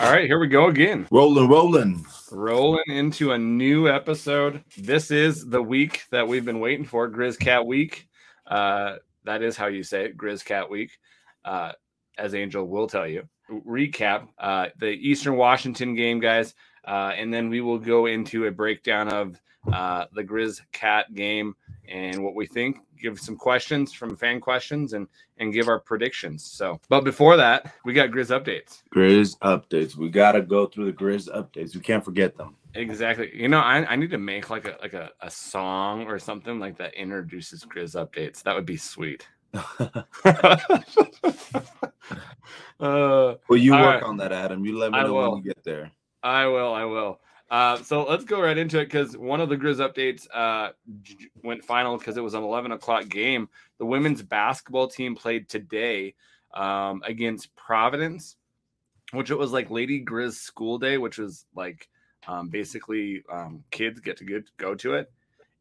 All right, here we go again. Rolling, rolling. Rolling into a new episode. This is the week that we've been waiting for, Grizz Cat Week. Uh, that is how you say it, Grizz Cat Week, uh, as Angel will tell you. Recap uh, the Eastern Washington game, guys, uh, and then we will go into a breakdown of uh, the Grizz Cat game and what we think. Give some questions from fan questions and and give our predictions. So, but before that, we got Grizz updates. Grizz updates. We gotta go through the Grizz updates. We can't forget them. Exactly. You know, I, I need to make like a like a, a song or something like that introduces Grizz updates. That would be sweet. uh, well, you work right. on that, Adam. You let me I know will. when you get there. I will. I will. Uh, so let's go right into it because one of the Grizz updates uh, went final because it was an 11 o'clock game. The women's basketball team played today um, against Providence, which it was like Lady Grizz School Day, which was like um, basically um, kids get to get, go to it.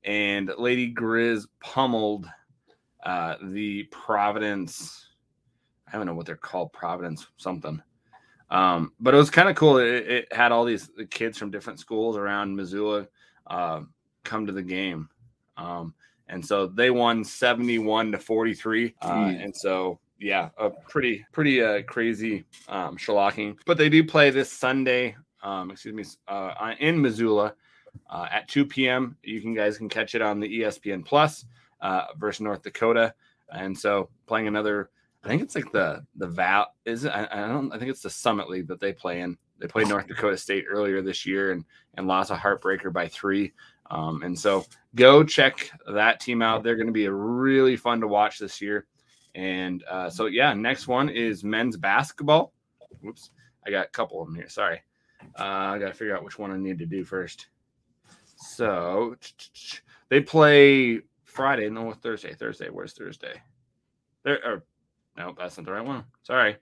And Lady Grizz pummeled uh, the Providence. I don't know what they're called, Providence something. Um, but it was kind of cool. It, it had all these kids from different schools around Missoula uh, come to the game. Um, and so they won 71 to 43. Uh, and so, yeah, a pretty, pretty uh, crazy um, shellacking. But they do play this Sunday, um, excuse me, uh, in Missoula uh, at 2 p.m. You can guys can catch it on the ESPN Plus uh, versus North Dakota. And so playing another I think it's like the the Val is it? I, I don't I think it's the Summit League that they play in. They played North Dakota State earlier this year and and lost a heartbreaker by three. Um, and so go check that team out. They're going to be a really fun to watch this year. And uh, so yeah, next one is men's basketball. Whoops, I got a couple of them here. Sorry, uh, I got to figure out which one I need to do first. So they play Friday. No, Thursday. Thursday. Where's Thursday? There. No, that's not the right one. Sorry.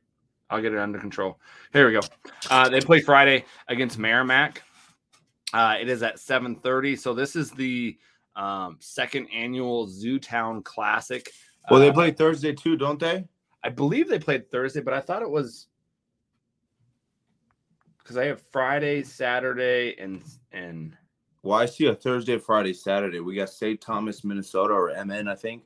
I'll get it under control. Here we go. Uh, they play Friday against Merrimack. Uh, it is at 7:30. So this is the um, second annual Zootown Classic. Well, they Uh, play Thursday too, don't they? I believe they played Thursday, but I thought it was because I have Friday, Saturday, and and Well, I see a Thursday, Friday, Saturday. We got St. Thomas, Minnesota, or MN, I think.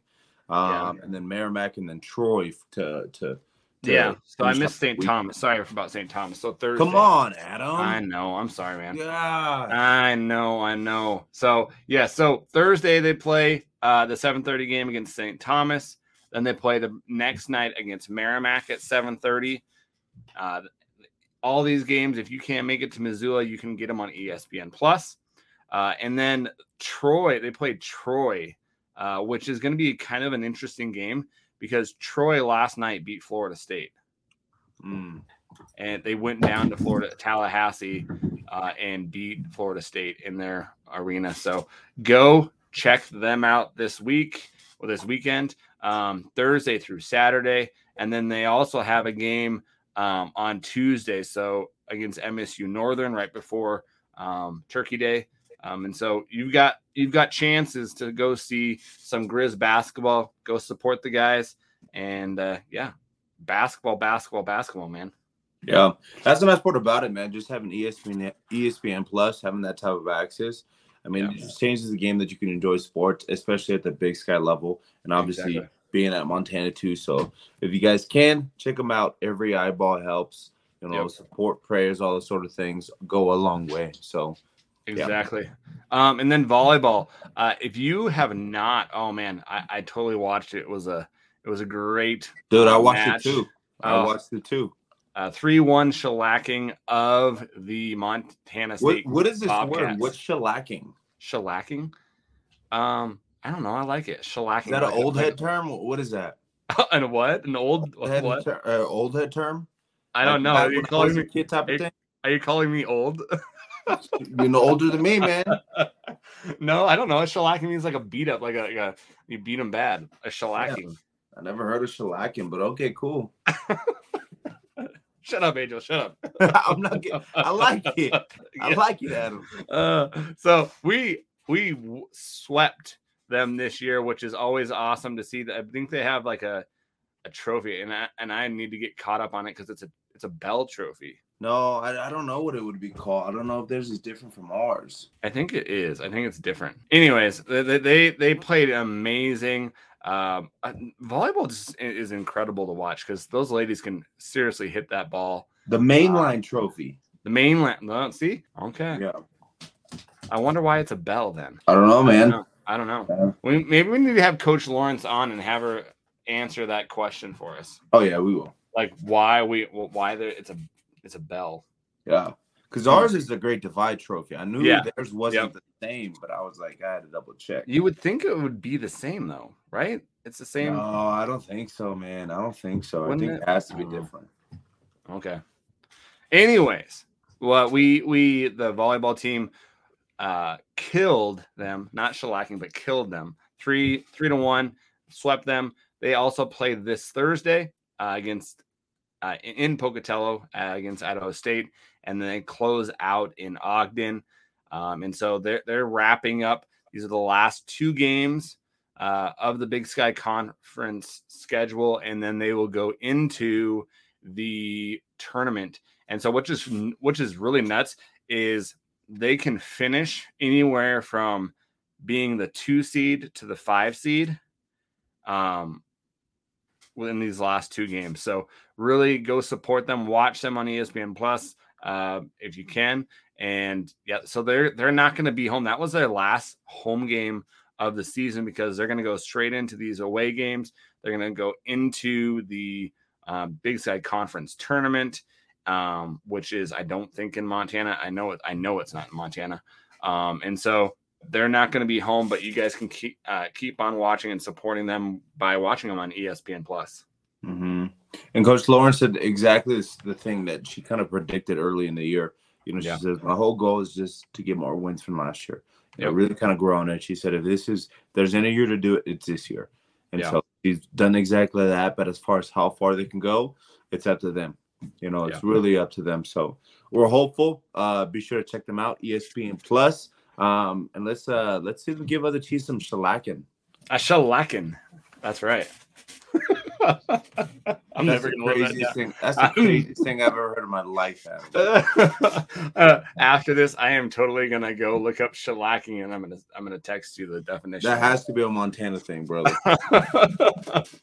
Um, and then Merrimack, and then Troy to to. to yeah. So I missed St. Thomas. Sorry about St. Thomas. So Thursday. Come on, Adam. I know. I'm sorry, man. Yeah. I know, I know. So yeah, so Thursday they play uh, the 7:30 game against St. Thomas. Then they play the next night against Merrimack at 7:30. Uh, all these games, if you can't make it to Missoula, you can get them on ESPN Plus. Uh, and then Troy, they played Troy, uh, which is going to be kind of an interesting game because Troy last night beat Florida State Mm. and they went down to Florida Tallahassee uh, and beat Florida State in their arena. So go check them out this week or this weekend, um, Thursday through Saturday, and then they also have a game um, on Tuesday. So against MSU Northern right before um, Turkey Day. Um, and so you've got you've got chances to go see some Grizz basketball. Go support the guys, and uh, yeah, basketball, basketball, basketball, man. Yeah, that's the nice part about it, man. Just having ESPN, ESPN Plus, having that type of access. I mean, Yeah. it just changes the game that you can enjoy sports, especially at the Big Sky level, and obviously Exactly. being at Montana too. So if you guys can check them out, every eyeball helps. You know, Yep. support prayers, all those sort of things go a long way. So Yeah. Exactly. Um, and then volleyball. Uh, if you have not, oh man, I, I totally watched it. It was a it was a great dude, I uh, watched match. it too. I Oh. watched it too. Uh, three one shellacking of the Montana What, State what is this Bobcats. word? What's shellacking? shellacking. Um, I don't know. I like it. Shellacking. Is that an old head term? What is that? and what? An old Head what? ter- uh, old head term? I don't Like know. Are you calling me? kid type Are of thing? Are you calling me old? You know, older than me, man. no, I don't know. A shellacking means like a beat up, like a, like a you beat them bad. A shellacking. I never heard of shellacking, but okay, cool. Shut up, Angel. Shut up. I'm not getting. I like it. I Yeah. like it, Adam. Uh, so we we swept them this year, which is always awesome to see. That I think they have like a a trophy, and I and I need to get caught up on it because it's a it's a Bell Trophy. No, I, I don't know what it would be called. I don't know if theirs is different from ours. I think it is. I think it's different. Anyways, they they, they played amazing. Um, uh, volleyball just is incredible to watch because those ladies can seriously hit that ball. The mainline uh, trophy. The mainline. No, see, okay. Yeah. I wonder why it's a bell then. I don't know, man. I don't know. I don't know. Yeah. We, maybe we need to have Coach Lawrence on and have her answer that question for us. Oh yeah, we will. Like why we why there it's a it's a bell. Yeah. Because ours is the Great Divide Trophy. I knew yeah. theirs wasn't yep. the same, but I was like, I had to double check. You would think it would be the same though, right? It's the same. No, I don't think so, man. I don't think so. Wouldn't I think it, it has to be oh. different. Okay. Anyways, well, we we the volleyball team uh killed them, not shellacking, but killed them. Three three to one, swept them. They also play this Thursday uh, against uh, in Pocatello uh, against Idaho State, and then they close out in Ogden. Um, and so they're they're wrapping up. These are the last two games uh, of the Big Sky Conference schedule, and then they will go into the tournament. And so, which is which is really nuts is they can finish anywhere from being the two seed to the five seed. Um, within these last two games. So really go support them, watch them on ESPN Plus uh, if you can. And yeah, so they're they're not going to be home. That was their last home game of the season because they're going to go straight into these away games. They're going to go into the uh, Big Sky Conference tournament, um, which is I don't think in Montana. I know it. I know it's not in Montana. Um, and so they're not going to be home, but you guys can keep uh, keep on watching and supporting them by watching them on ESPN Plus. Mm-hmm. And Coach Lawrence said exactly this, the thing that she kind of predicted early in the year. You know, she yeah. says my whole goal is just to get more wins from last year. You know, really kind of grown it. She said if this is there's any year to do it, it's this year. And yeah. so she's done exactly that. But as far as how far they can go, it's up to them. You know, it's yeah. really up to them. So we're hopeful. Uh, be sure to check them out, ESPN Plus. Um, and let's uh let's see if we give other teams some shellacking. A shellacking. That's right. I'm that's never gonna live that thing. That's the craziest thing I've ever heard in my life. uh, after this, I am totally gonna go look up shellacking, and I'm gonna I'm gonna text you the definition. That has to be a Montana thing, brother.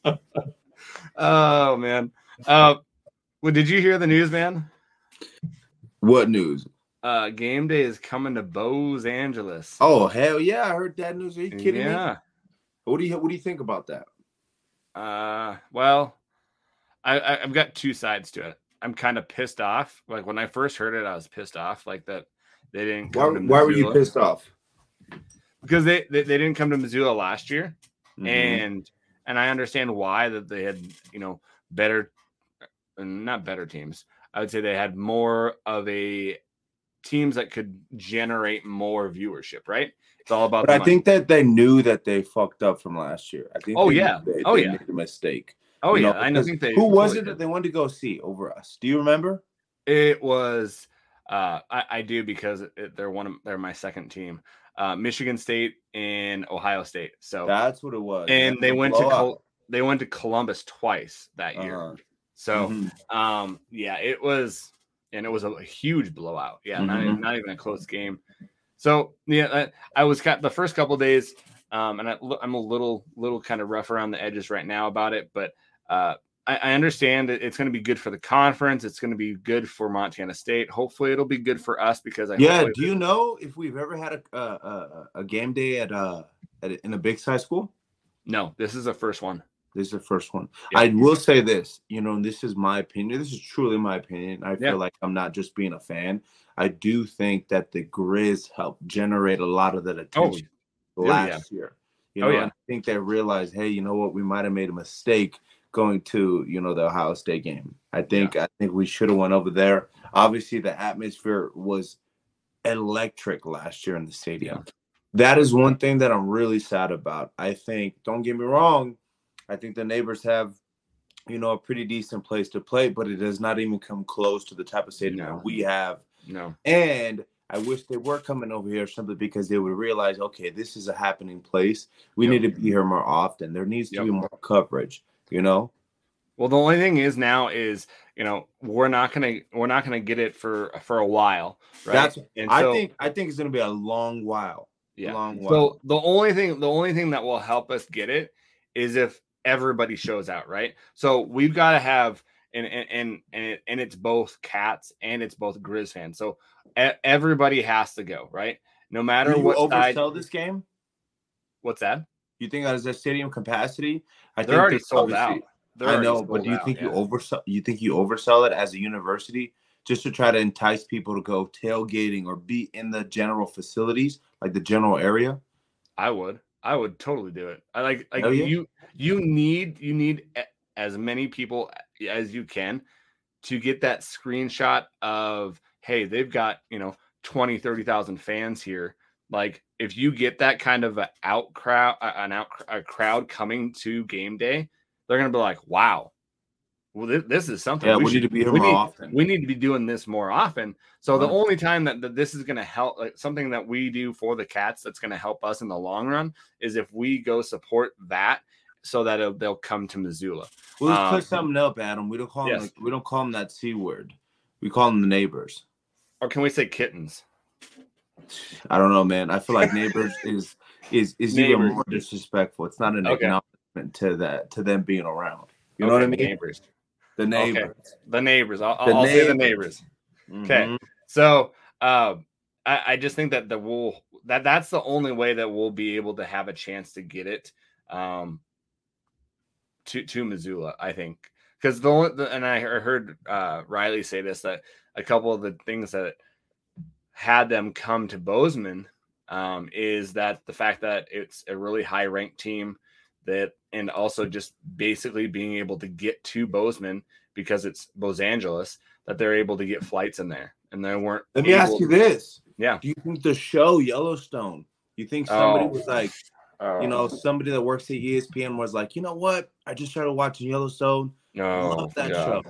oh man. Uh, well, did you hear the news, man? What news? Uh game day is coming to Boze Angeles. Oh hell yeah, I heard that news. Are you kidding yeah. me? What do you what do you think about that? Uh well, I, I have got two sides to it. I'm kind of pissed off. Like when I first heard it, I was pissed off like that they didn't why, why were you pissed off? Because they, they, they didn't come to Missoula last year. Mm-hmm. And and I understand why that they had, you know, better not better teams. I would say they had more of a teams that could generate more viewership, right? It's all about. But I money. think that they knew that they fucked up from last year. I think. Oh yeah. They, oh they yeah. Made a mistake. Oh yeah. Know, I know. Think they. Who was it that they wanted to go see over us? Do you remember? It was. Uh, I, I do because it, they're one of they're my second team. Uh, Michigan State and Ohio State. So that's what it was. And they went to Col- they went to Columbus twice that year. Uh-huh. So, mm-hmm. um, yeah, it was and it was a, huge blowout. Yeah, mm-hmm. not, even, not even a close game. So yeah, I, I was got the first couple days, um, and I, am a little little kind of rough around the edges right now about it, but uh, I, I understand that it's going to be good for the conference. It's going to be good for Montana State. Hopefully, it'll be good for us because I yeah. Do you know if we've ever had a a, a game day at uh at in a big size school? No, this is the first one. This is the first one. Yeah. I will say this, you know, this is my opinion. This is truly my opinion. I feel like I'm not just being a fan. I do think that the Grizz helped generate a lot of that oh, attention oh. last yeah. year. You oh, know, oh, I think they realized, hey, you know what, we might have made a mistake going to, you know, the Ohio State game. I think I think we should have went over there. Obviously, the atmosphere was electric last year in the stadium. That is one thing that I'm really sad about. I think, don't get me wrong, I think the neighbors have, you know, a pretty decent place to play, but it does not even come close to the type of stadium no. we have. No. And I wish they were coming over here simply because they would realize, okay, this is a happening place. We yep. need to be here more often. There needs to yep. be more coverage, you know? Well, the only thing is now is you know we're not gonna we're not gonna get it for for a while, right? That's and I think I think it's gonna be a long while. Yeah. Long while. So the only thing the only thing that will help us get it is if everybody shows out, right? So we've got to have and and and and, it, and it's both cats and it's both Grizz fans. So everybody has to go, right? No matter what oversell side, this game. What's that? You think as a stadium capacity? I They're think already sold out. They're I know, but do you out, think yeah. you oversell? You think you oversell it as a university just to try to entice people to go tailgating or be in the general facilities, like the general area? I would. I would totally do it. I like like oh, yeah. you you need you need as many people as you can to get that screenshot of hey, they've got, you know, 20, 30,000 fans here. Like if you get that kind of an out crowd an out a crowd coming to game day, they're going to be like, "Wow, well, this, this is something. Yeah, we, we should, need to be here more need, often. We need to be doing this more often. So the only time that, that this is going to help, like something that we do for the cats that's going to help us in the long run, is if we go support that, so that they'll come to Missoula. Well, let's um, put something up, Adam. We don't call yes. them. we don't call them that c word. We call them the neighbors. Or can we say kittens? I don't know, man. I feel like neighbors is is is neighbors. even more disrespectful. It's not an okay. acknowledgement to that to them being around. You know what I mean? Neighbors. The neighbors. Okay. The neighbors. I'll, the I'll neighbors. say the neighbors. Mm-hmm. Okay. So uh, I, I just think that the we'll that that's the only way that we'll be able to have a chance to get it um, to to Missoula. I think because the, only, the and I heard uh, Riley say this that a couple of the things that had them come to Bozeman um, is that the fact that it's a really high ranked team that and also just basically being able to get to Bozeman because it's Los Angeles that they're able to get flights in there and they weren't. Let me ask you this. Yeah. Do you think the show Yellowstone? You think somebody oh. was like, oh. you know, somebody that works at ESPN was like, you know what? I just started watching Yellowstone. No, oh, love that show.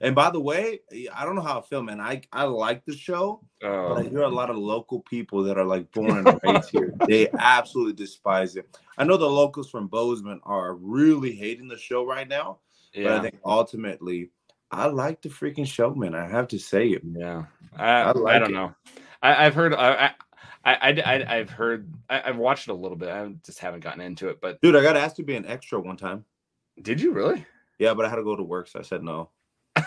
And by the way, I don't know how I feel, man. I, I like the show, oh. but I oh. hear a lot of local people that are like born and raised here. They absolutely despise it. I know the locals from Bozeman are really hating the show right now, yeah. but I think ultimately, I like the freaking show, man. I have to say it. Yeah, I, I, like I don't it. know. I, have heard. I, I, I, have heard. I, have watched it a little bit. I just haven't gotten into it. But dude, I got asked to be an extra one time. Did you really? Yeah, but I had to go to work, so I said no.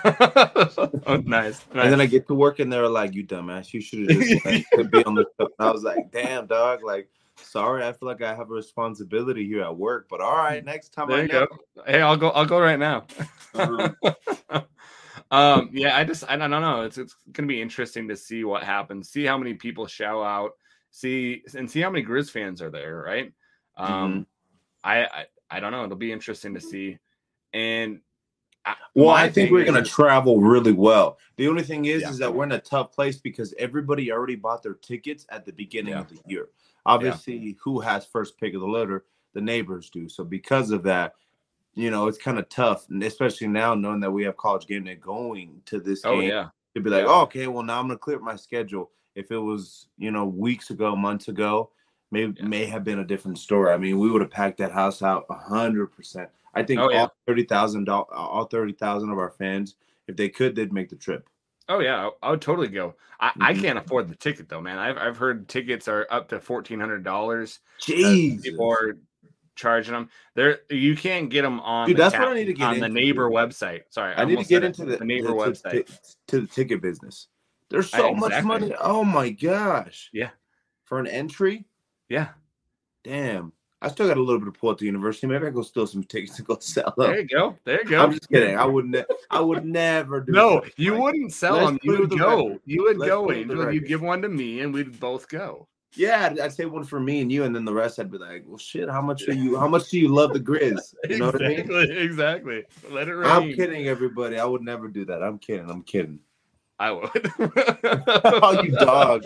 oh, nice, nice, And then I get to work and they're like, "You dumbass! You should have just be on the show." And I was like, "Damn, dog! Like, sorry, I feel like I have a responsibility here at work, but all right, next time there I you know. go. Hey, I'll go. I'll go right now. Uh-huh. um, yeah, I just I don't know. It's it's gonna be interesting to see what happens. See how many people shout out. See and see how many Grizz fans are there. Right. Um, mm-hmm. I, I I don't know. It'll be interesting to see. And well, I think we're going to travel really well. The only thing is, yeah. is that we're in a tough place because everybody already bought their tickets at the beginning yeah. of the year. Obviously, yeah. who has first pick of the litter? The neighbors do. So because of that, you know, it's kind of tough, and especially now knowing that we have college game day going to this oh, game. Yeah. To be like, oh, okay, well now I'm going to clear my schedule. If it was, you know, weeks ago, months ago, may may have been a different story. I mean, we would have packed that house out hundred percent. I think oh, yeah. all thirty thousand all thirty thousand of our fans, if they could, they'd make the trip. Oh yeah, I would totally go. I, mm-hmm. I can't afford the ticket though, man. I've I've heard tickets are up to fourteen hundred dollars. Jeez, people are charging them. There, you can't get them on. Dude, the that's what I need to get on the neighbor website. Sorry, I, I need to get into the, the neighbor the, website to, to, the ticket business. There's so exactly. much money. Oh my gosh. Yeah. For an entry. Yeah. Damn. I still got a little bit of pull at the university. Maybe I go steal some tickets to go sell them. There you go. There you go. I'm just kidding. I wouldn't. I would never do. No, you like, wouldn't sell them. You would go. Record. You would let's go, Angel. You give one to me, and we'd both go. Yeah, I'd, I'd, say one for me and you, and then the rest I'd be like, "Well, shit, how much are you? How much do you love the Grizz? You know exactly, what I mean? Exactly. Let it rain. I'm kidding, everybody. I would never do that. I'm kidding. I'm kidding. I would. oh, you dog.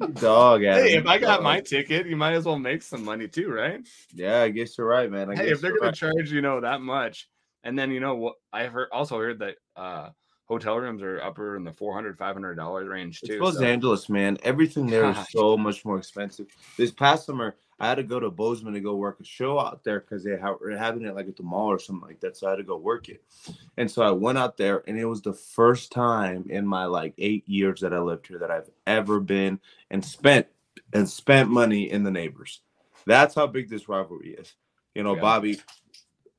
You dog. Adam. Hey, if I got my ticket, you might as well make some money too, right? Yeah, I guess you're right, man. I hey, if they're gonna right. charge you know that much, and then you know what I heard also heard that uh hotel rooms are upper in the 400 500 dollar range too it's los so. angeles man everything there is so much more expensive this past summer I had to go to Bozeman to go work a show out there because they were having it like at the mall or something like that. So I had to go work it. And so I went out there, and it was the first time in my like eight years that I lived here that I've ever been and spent and spent money in the neighbors. That's how big this rivalry is. You know, yeah. Bobby,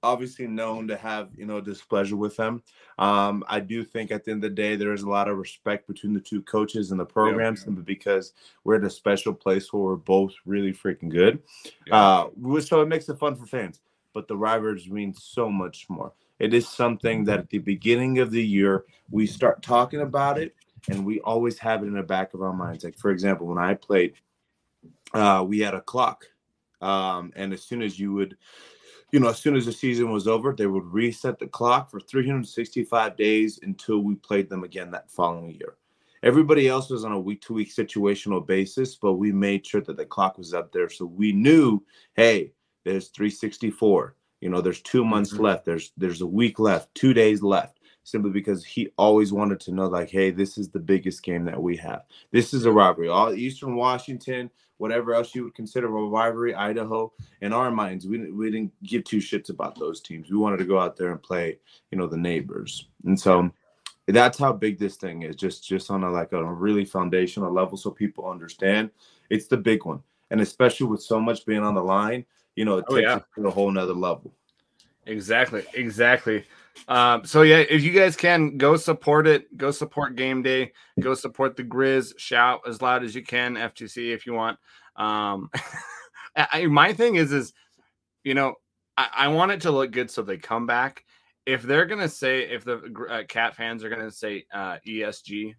obviously known to have you know displeasure with them. Um, I do think at the end of the day there is a lot of respect between the two coaches and the programs, yeah. because we're at a special place where we're both really freaking good. Yeah. Uh, so it makes it fun for fans. But the rivalries means so much more. It is something that at the beginning of the year we start talking about it, and we always have it in the back of our minds. Like for example, when I played, uh, we had a clock, um, and as soon as you would you know, as soon as the season was over, they would reset the clock for 365 days until we played them again that following year. Everybody else was on a week to week situational basis, but we made sure that the clock was up there. So we knew, hey, there's 364. You know, there's two months mm-hmm. left. There's there's a week left, two days left. Simply because he always wanted to know, like, hey, this is the biggest game that we have. This is a mm-hmm. robbery. All Eastern Washington, whatever else you would consider a rivalry, Idaho. In our minds, we, we didn't give two shits about those teams. We wanted to go out there and play, you know, the neighbors. And so that's how big this thing is. Just just on a like a really foundational level, so people understand. It's the big one, and especially with so much being on the line, you know, it oh, takes yeah. it to a whole nother level. Exactly, exactly. Um, so yeah, if you guys can go support it, go support game day, go support the Grizz, shout as loud as you can, FTC if you want. Um, I, my thing is, is you know, I, I, want it to look good so they come back. If they're gonna say, if the uh, cat fans are gonna say uh, ESG,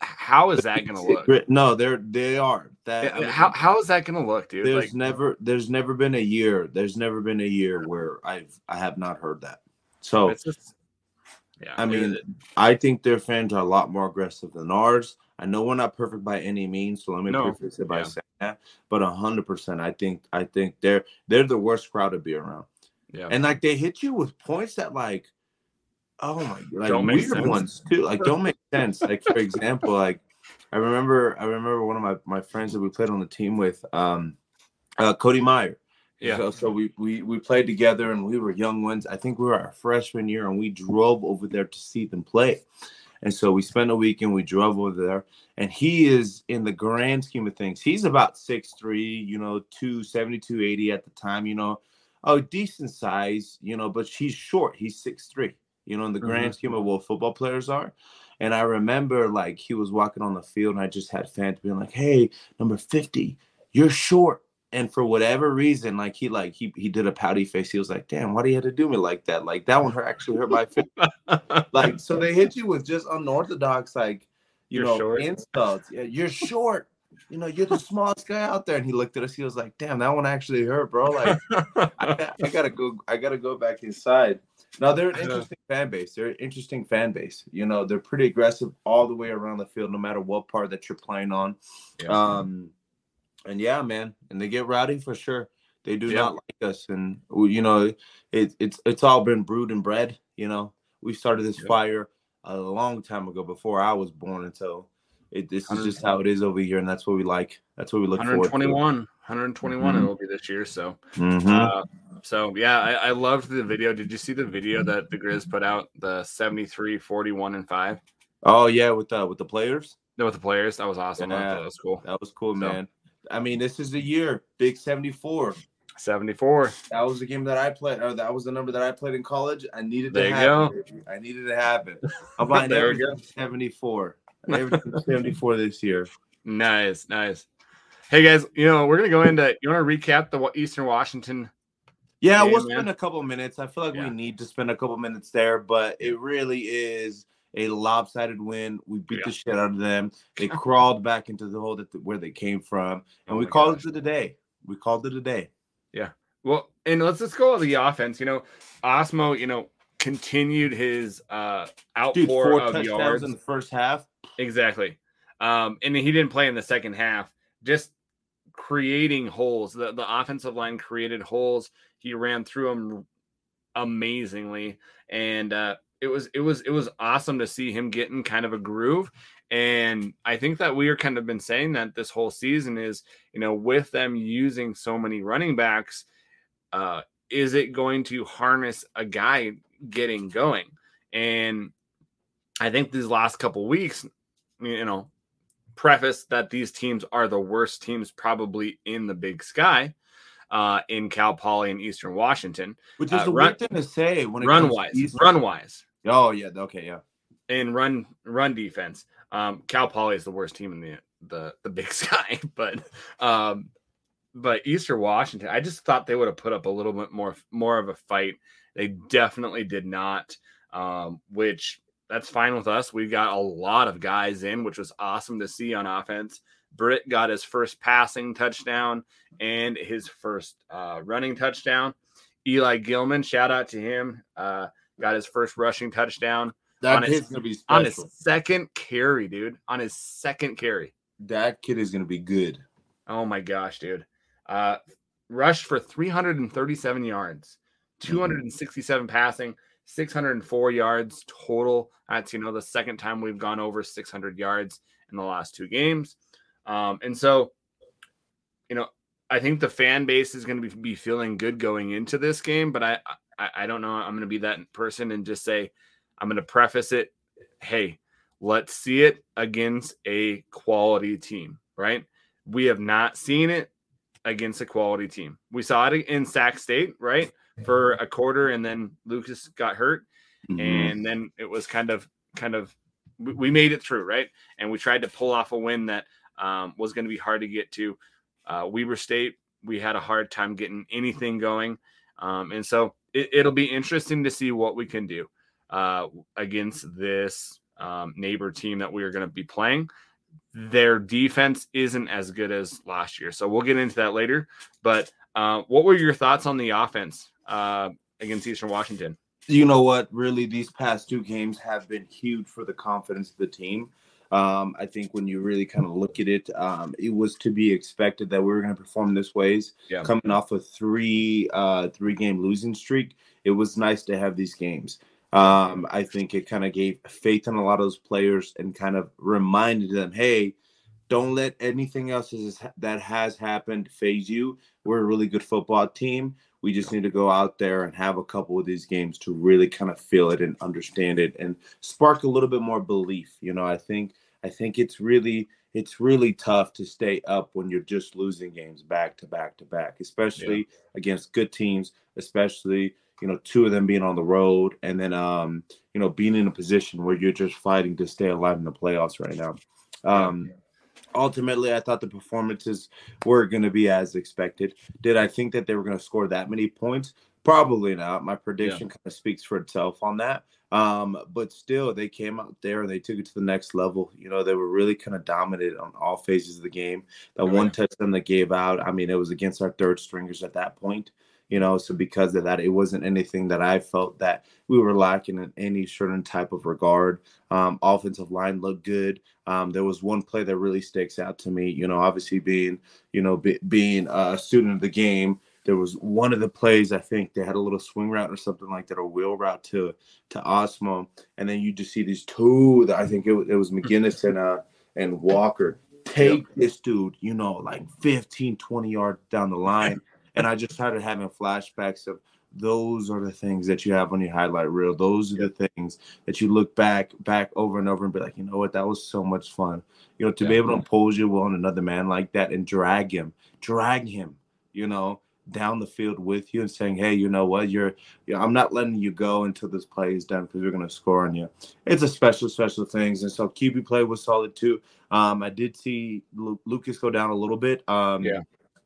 how is that gonna look? No, they're they are that. how how is that gonna look, dude? There's like, never there's never been a year. There's never been a year where I've I have not heard that. So just, yeah, I mean, I think their fans are a lot more aggressive than ours. I know we're not perfect by any means, so let me no. preface it by yeah. saying that. But hundred percent, I think I think they're they're the worst crowd to be around. Yeah, and like they hit you with points that like oh my god like don't weird sense. ones too. Like don't make sense. Like for example, like I remember I remember one of my, my friends that we played on the team with, um, uh, Cody Meyer. Yeah. So, so we, we we played together and we were young ones. I think we were our freshman year and we drove over there to see them play. And so we spent a weekend, we drove over there, and he is in the grand scheme of things, he's about six three, you know, 270, 280 at the time, you know, oh, decent size, you know, but he's short. He's six three you know, in the grand mm-hmm. scheme of what football players are. And I remember like he was walking on the field and I just had fans being like, Hey, number 50, you're short. And for whatever reason, like he like he he did a pouty face. He was like, damn, why do you have to do me like that? Like that one hurt actually hurt my face. like so they hit you with just unorthodox, like you you're know, short. insults. Yeah, you're short you know, you're the smallest guy out there. And he looked at us. He was like, damn, that one actually hurt, bro. Like, I, I, gotta go. I gotta go back inside. Now they're an interesting fan base. They're an interesting fan base. You know, they're pretty aggressive all the way around the field, no matter what part that you're playing on. Yeah. Um, and yeah, man, and they get rowdy for sure. They do yeah. not like us, and you know, it, it's it's all been brewed and bred. You know, we started this yeah. fire a long time ago before I was born. Until it, this is just how it is over here, and that's what we like. That's what we look 121, 121 mm-hmm. it will be this year. So, mm-hmm. uh, so yeah, I, I loved the video. Did you see the video that the Grizz put out? The 73, 41, and five. Oh yeah, with the with the players. No, with the players. That was awesome. Yeah, that was cool. That was cool, so, man. I mean, this is the year. Big 74. 74. That was the game that I played, or that was the number that I played in college. I needed to there happen. I needed to happen. I'm buying everything 74. Everything 74 this year. Nice, nice. Hey guys, you know we're gonna go into. You want to recap the Eastern Washington? Yeah, game, we'll spend a couple minutes. I feel like yeah. we need to spend a couple minutes there, but it really is a lopsided win. We beat yeah. the shit out of them. They crawled back into the hole that where they came from, and oh we called gosh. it a day. We called it a day. Yeah. Well, and let's just go to the offense. You know, Ostmo. You know, continued his uh outpour Dude, four of yards in the first half. Exactly. Um, and he didn't play in the second half. Just creating holes. The the offensive line created holes. He ran through them amazingly, and uh, it was it was it was awesome to see him getting kind of a groove. And i think that we are kind of been saying that this whole season is you know with them using so many running backs uh is it going to harness a guy getting going? And i think these last couple weeks you know preface that these teams are the worst teams probably in the big sky uh, in Cal Poly and Eastern Washington. Which is uh, a run, weird thing to say when it run comes wise, run wise, Oh yeah, okay, yeah. in run run defense. Um, Cal Poly is the worst team in the the the Big Sky, but um, but Eastern Washington, I just thought they would have put up a little bit more more of a fight. They definitely did not, um, which that's fine with us. We've got a lot of guys in, which was awesome to see on offense. Britt got his first passing touchdown and his first uh, running touchdown. Eli Gillman, shout out to him, uh, got his first rushing touchdown That On his- gonna be on his second carry, dude. On his second carry. That kid is gonna be good. Oh my gosh, dude. Uh, rushed for 337 yards, 267 passing, 604 yards total. That's, you know, the second time we've gone over 600 yards in the last two games. Um, and so, you know, I think the fan base is going to be, be feeling good going into this game, but I, I, I don't know. I'm going to be that person and just say, I'm going to preface it. Hey, let's see it against a quality team, right? We have not seen it against a quality team. We saw it in Sac State, right? For a quarter, and then Lucas got hurt, Mhm. and then it was kind of, kind of, we made it through, right? And we tried to pull off a win that um, was going to be hard to get to. Uh, Weber State, we had a hard time getting anything going, um, and so it, it'll be interesting to see what we can do uh, against this um, neighbor team that we are going to be playing. Their defense isn't as good as last year, so we'll get into that later. But uh, what were your thoughts on the offense uh, against Eastern Washington? you know what? Really, these past two games have been huge for the confidence of the team. Um, I think when you really kind of look at it, um, it was to be expected that we were going to perform this ways. Yeah. Coming off a three uh, three game losing streak, it was nice to have these games. Um, I think it kind of gave faith in a lot of those players and kind of reminded them, hey, don't let anything else that has happened phase you. We're a really good football team. We just need to go out there and have a couple of these games to really kind of feel it and understand it and spark a little bit more belief. You know, I think I think it's really it's really tough to stay up when you're just losing games back to back to back, especially against good teams, especially you know two of them being on the road and then um you know being in a position where you're just fighting to stay alive in the playoffs right now. Um ultimately I thought the performances were going to be as expected. Did I think that they were going to score that many points? Probably not. My prediction kind of speaks for itself on that. Um, but still, they came out there and they took it to the next level. You know, they were really kind of dominant on all phases of the game. That Oh, one yeah. touchdown they gave out, I mean, it was against our third stringers at that point. You know, so because of that, it wasn't anything that I felt that we were lacking in any certain type of regard. Um, offensive line looked good. Um, there was one play that really sticks out to me. You know, obviously being, you know, be, being a student of the game, there was one of the plays I think they had a little swing route or something like that, or wheel route to to Ostmo, and then you just see these two. That I think it, was- it was McGinnis and uh and Walker take this dude, you know, like 15, 20 yards down the line, and I just started having flashbacks of those are the things that you have on your highlight reel. Those are the things that you look back back over and over and be like, you know what, that was so much fun. You know, to be Yeah. able to impose your will on another man like that and drag him, drag him, you know, down the field with you and saying, hey, you know what, you're, you know, I'm not letting you go until this play is done because we're gonna score on you. It's a special, special things, and so QB play was solid too. Um, I did see Lu- Lucas go down a little bit. Um, Yeah.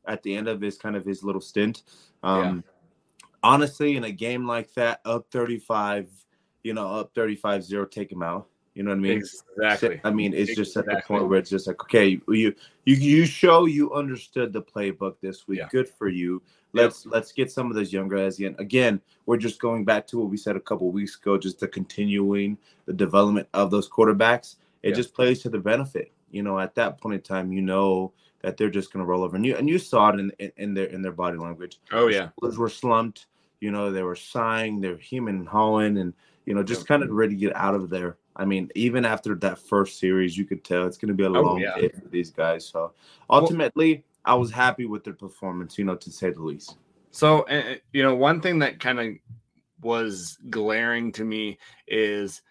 At the end of his kind of his little stint. Um, honestly, in a game like that, up 35, you know, up 35 0, take him out. You know what I mean? Exactly. I mean, it's just at the point where it's just like, okay, you you you show you understood the playbook this week. Yeah. Good for you. Let's let's get some of those younger guys in. Again, we're just going back to what we said a couple weeks ago, just the continuing the development of those quarterbacks. It Yeah. just plays to the benefit. You know, at that point in time, you know that they're just going to roll over, and you and you saw it in, in in their in their body language Oh yeah. shoulders were slumped. You know, they were sighing, they were human and hawing, and you know, just kind of ready to get out of there. I mean, even after that first series, you could tell it's going to be a oh, long yeah. day for these guys. So ultimately, well, I was happy with their performance, you know, to say the least. So, eh, eh, you know, one thing that kind of was glaring to me is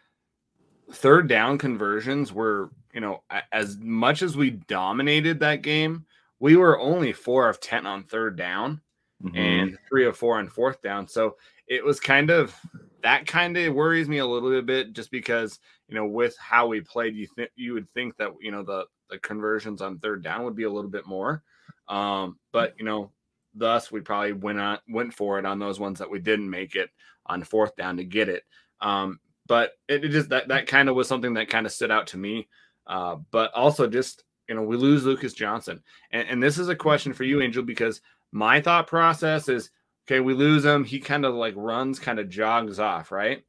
third down conversions were, you know, as much as we dominated that game, we were only four of 10 on third down mm-hmm. and three of four on fourth down. So it was kind of that kind of worries me a little bit just because, you know, with how we played, you think you would think that, you know, the, the conversions on third down would be a little bit more. Um, but you know, thus we probably went on went for it on those ones that we didn't make it on fourth down to get it. Um, but it, it just that that kind of was something that kind of stood out to me. Uh, but also just you know we lose Lucas Johnson, and, and this is a question for you, Angel, because my thought process is okay, we lose him. He kind of like runs, kind of jogs off, right,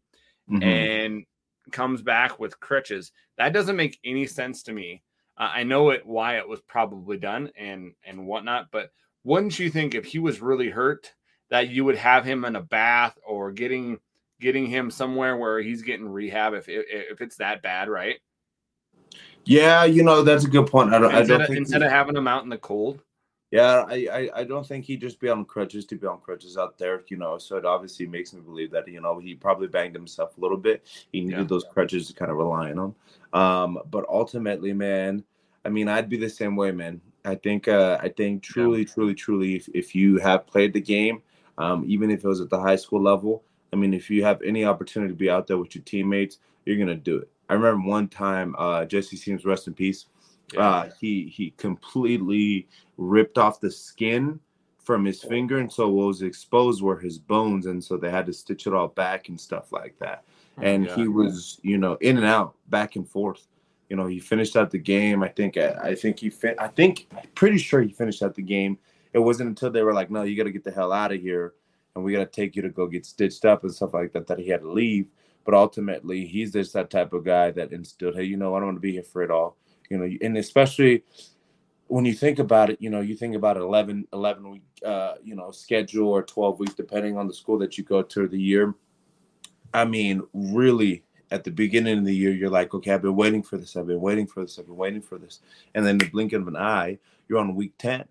mm-hmm. and comes back with crutches. That doesn't make any sense to me. Uh, I know it why it was probably done and and whatnot, but wouldn't you think if he was really hurt that you would have him in a bath or getting getting him somewhere where he's getting rehab if if it's that bad, right? Yeah, you know that's a good point. I don't, instead, I don't of, think instead of having him out in the cold. Yeah, I, I, I don't think he'd just be on crutches to be on crutches out there, you know. So it obviously makes me believe that you know he probably banged himself a little bit. He needed yeah. those crutches to kind of rely on them. Um, but ultimately, man, I mean, I'd be the same way, man. I think uh, I think truly, yeah. truly, truly, if, if you have played the game, um, even if it was at the high school level, I mean, if you have any opportunity to be out there with your teammates, you're gonna do it. I remember one time, uh, Jesse Seams, rest in peace. Yeah. Uh, he he completely ripped off the skin from his finger, and so what was exposed were his bones, and so they had to stitch it all back and stuff like that. Oh, and he was, you know, in and out, back and forth you know, he finished out the game. I think I think he fin- I think I'm pretty sure he finished out the game. It wasn't until they were like, "No, you got to get the hell out of here, and we got to take you to go get stitched up and stuff like that." That he had to leave. But ultimately, he's just that type of guy that instilled, "Hey, you know, I don't want to be here for it all." You know, and especially when you think about it, you know, you think about 11, 11 week, uh, you know, schedule or 12 weeks, depending on the school that you go to the year. I mean, really, at the beginning of the year, you're like, okay, I've been waiting for this. I've been waiting for this. I've been waiting for this. And then the blink of an eye, you're on week 10.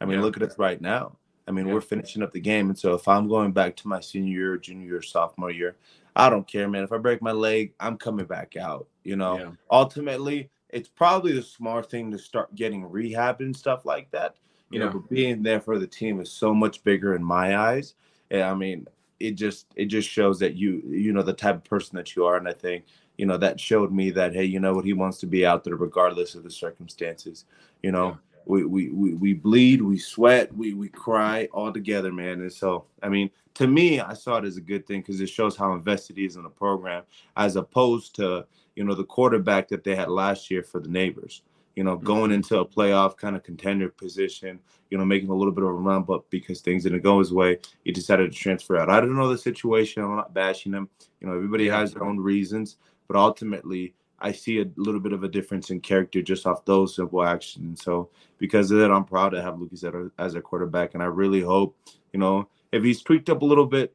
I mean, yeah. look at us right now. I mean, yeah. we're finishing up the game. And so if I'm going back to my senior year, junior year, sophomore year, I don't care, man. If I break my leg, I'm coming back out. You know, yeah. ultimately, it's probably the smart thing to start getting rehab and stuff like that. You know, but being there for the team is so much bigger in my eyes. And I mean, it just it just shows that you you know the type of person that you are and i think you know that showed me that hey you know what he wants to be out there regardless of the circumstances you know yeah. We, we we we bleed we sweat we we cry all together man and so i mean to me i saw it as a good thing because it shows how invested he is in the program as opposed to you know the quarterback that they had last year for the neighbors you know, going mm-hmm. into a playoff kind of contender position, you know, making a little bit of a run, but because things didn't go his way, he decided to transfer out. I don't know the situation. I'm not bashing him. You know, everybody has their own reasons, but ultimately, I see a little bit of a difference in character just off those simple actions. So because of that, I'm proud to have Lucas as a quarterback, and I really hope, you know, if he's tweaked up a little bit,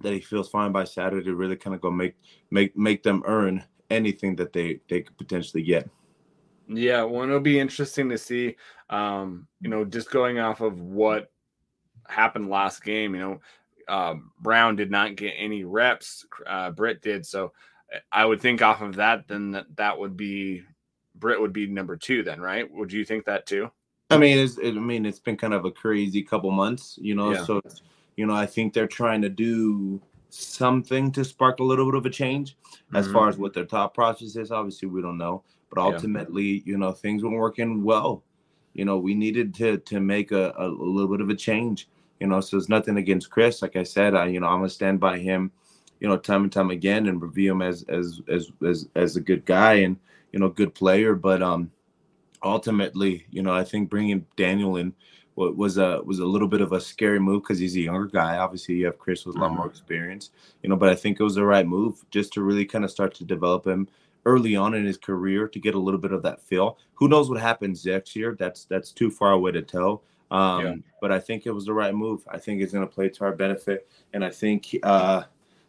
that he feels fine by Saturday really kind of go make make make them earn anything that they they could potentially get. Yeah, well, it'll be interesting to see. Um, you know, just going off of what happened last game, you know, uh, Brown did not get any reps. Uh, Britt did, so I would think off of that, then that, that would be Britt would be number two. Then, right? Would you think that too? I mean, it's, it, I mean, it's been kind of a crazy couple months, you know. Yeah. So, you know, I think they're trying to do something to spark a little bit of a change. As mm-hmm. far as what their thought process is, obviously we don't know. But ultimately, yeah. you know, things weren't working well. You know, we needed to to make a, a, little bit of a change. You know, so it's nothing against Chris. Like I said, I you know I'm gonna stand by him. You know, time and time again, and review him as as as as as a good guy and you know good player. But um, ultimately, you know, I think bringing Daniel in was a was a little bit of a scary move because he's a younger guy. Obviously, you have Chris with a lot more mm-hmm. experience, you know. But I think it was the right move just to really kind of start to develop him early on in his career to get a little bit of that feel. Who knows what happens next year? That's that's too far away to tell. Um, yeah. But I think it was the right move. I think it's going to play to our benefit, and I think uh,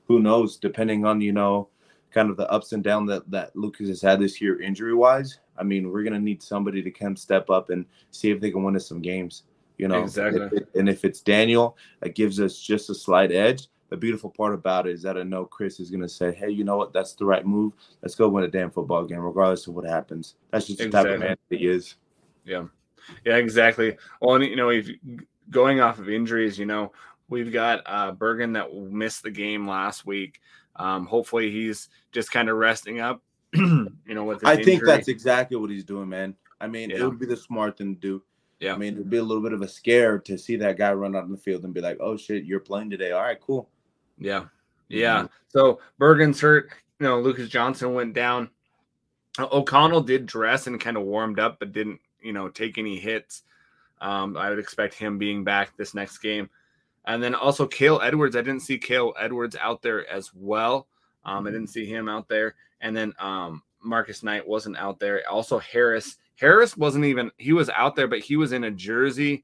who knows? Depending on you know, kind of the ups and downs that that Lucas has had this year injury wise. I mean, we're gonna need somebody to come step up and see if they can win us some games. You know, exactly. And if, it, and if it's Daniel, that gives us just a slight edge. The beautiful part about it is that I know Chris is gonna say, "Hey, you know what? That's the right move. Let's go win a damn football game, regardless of what happens." That's just exactly. the type of man he is. Yeah, yeah, exactly. Well, and, you know, if going off of injuries, you know, we've got uh, Bergen that missed the game last week. Um, hopefully, he's just kind of resting up. you know, with I think that's exactly what he's doing, man. I mean, yeah. it would be the smart thing to do. Yeah. I mean, it'd be a little bit of a scare to see that guy run out in the field and be like, "Oh shit, you're playing today. All right, cool." Yeah, yeah. So Bergen's hurt. You know, Lucas Johnson went down. O'Connell did dress and kind of warmed up, but didn't you know take any hits. Um, I would expect him being back this next game. And then also Kale Edwards. I didn't see Kale Edwards out there as well. Um, I didn't see him out there. And then um, Marcus Knight wasn't out there. Also Harris. Harris wasn't even he was out there, but he was in a jersey.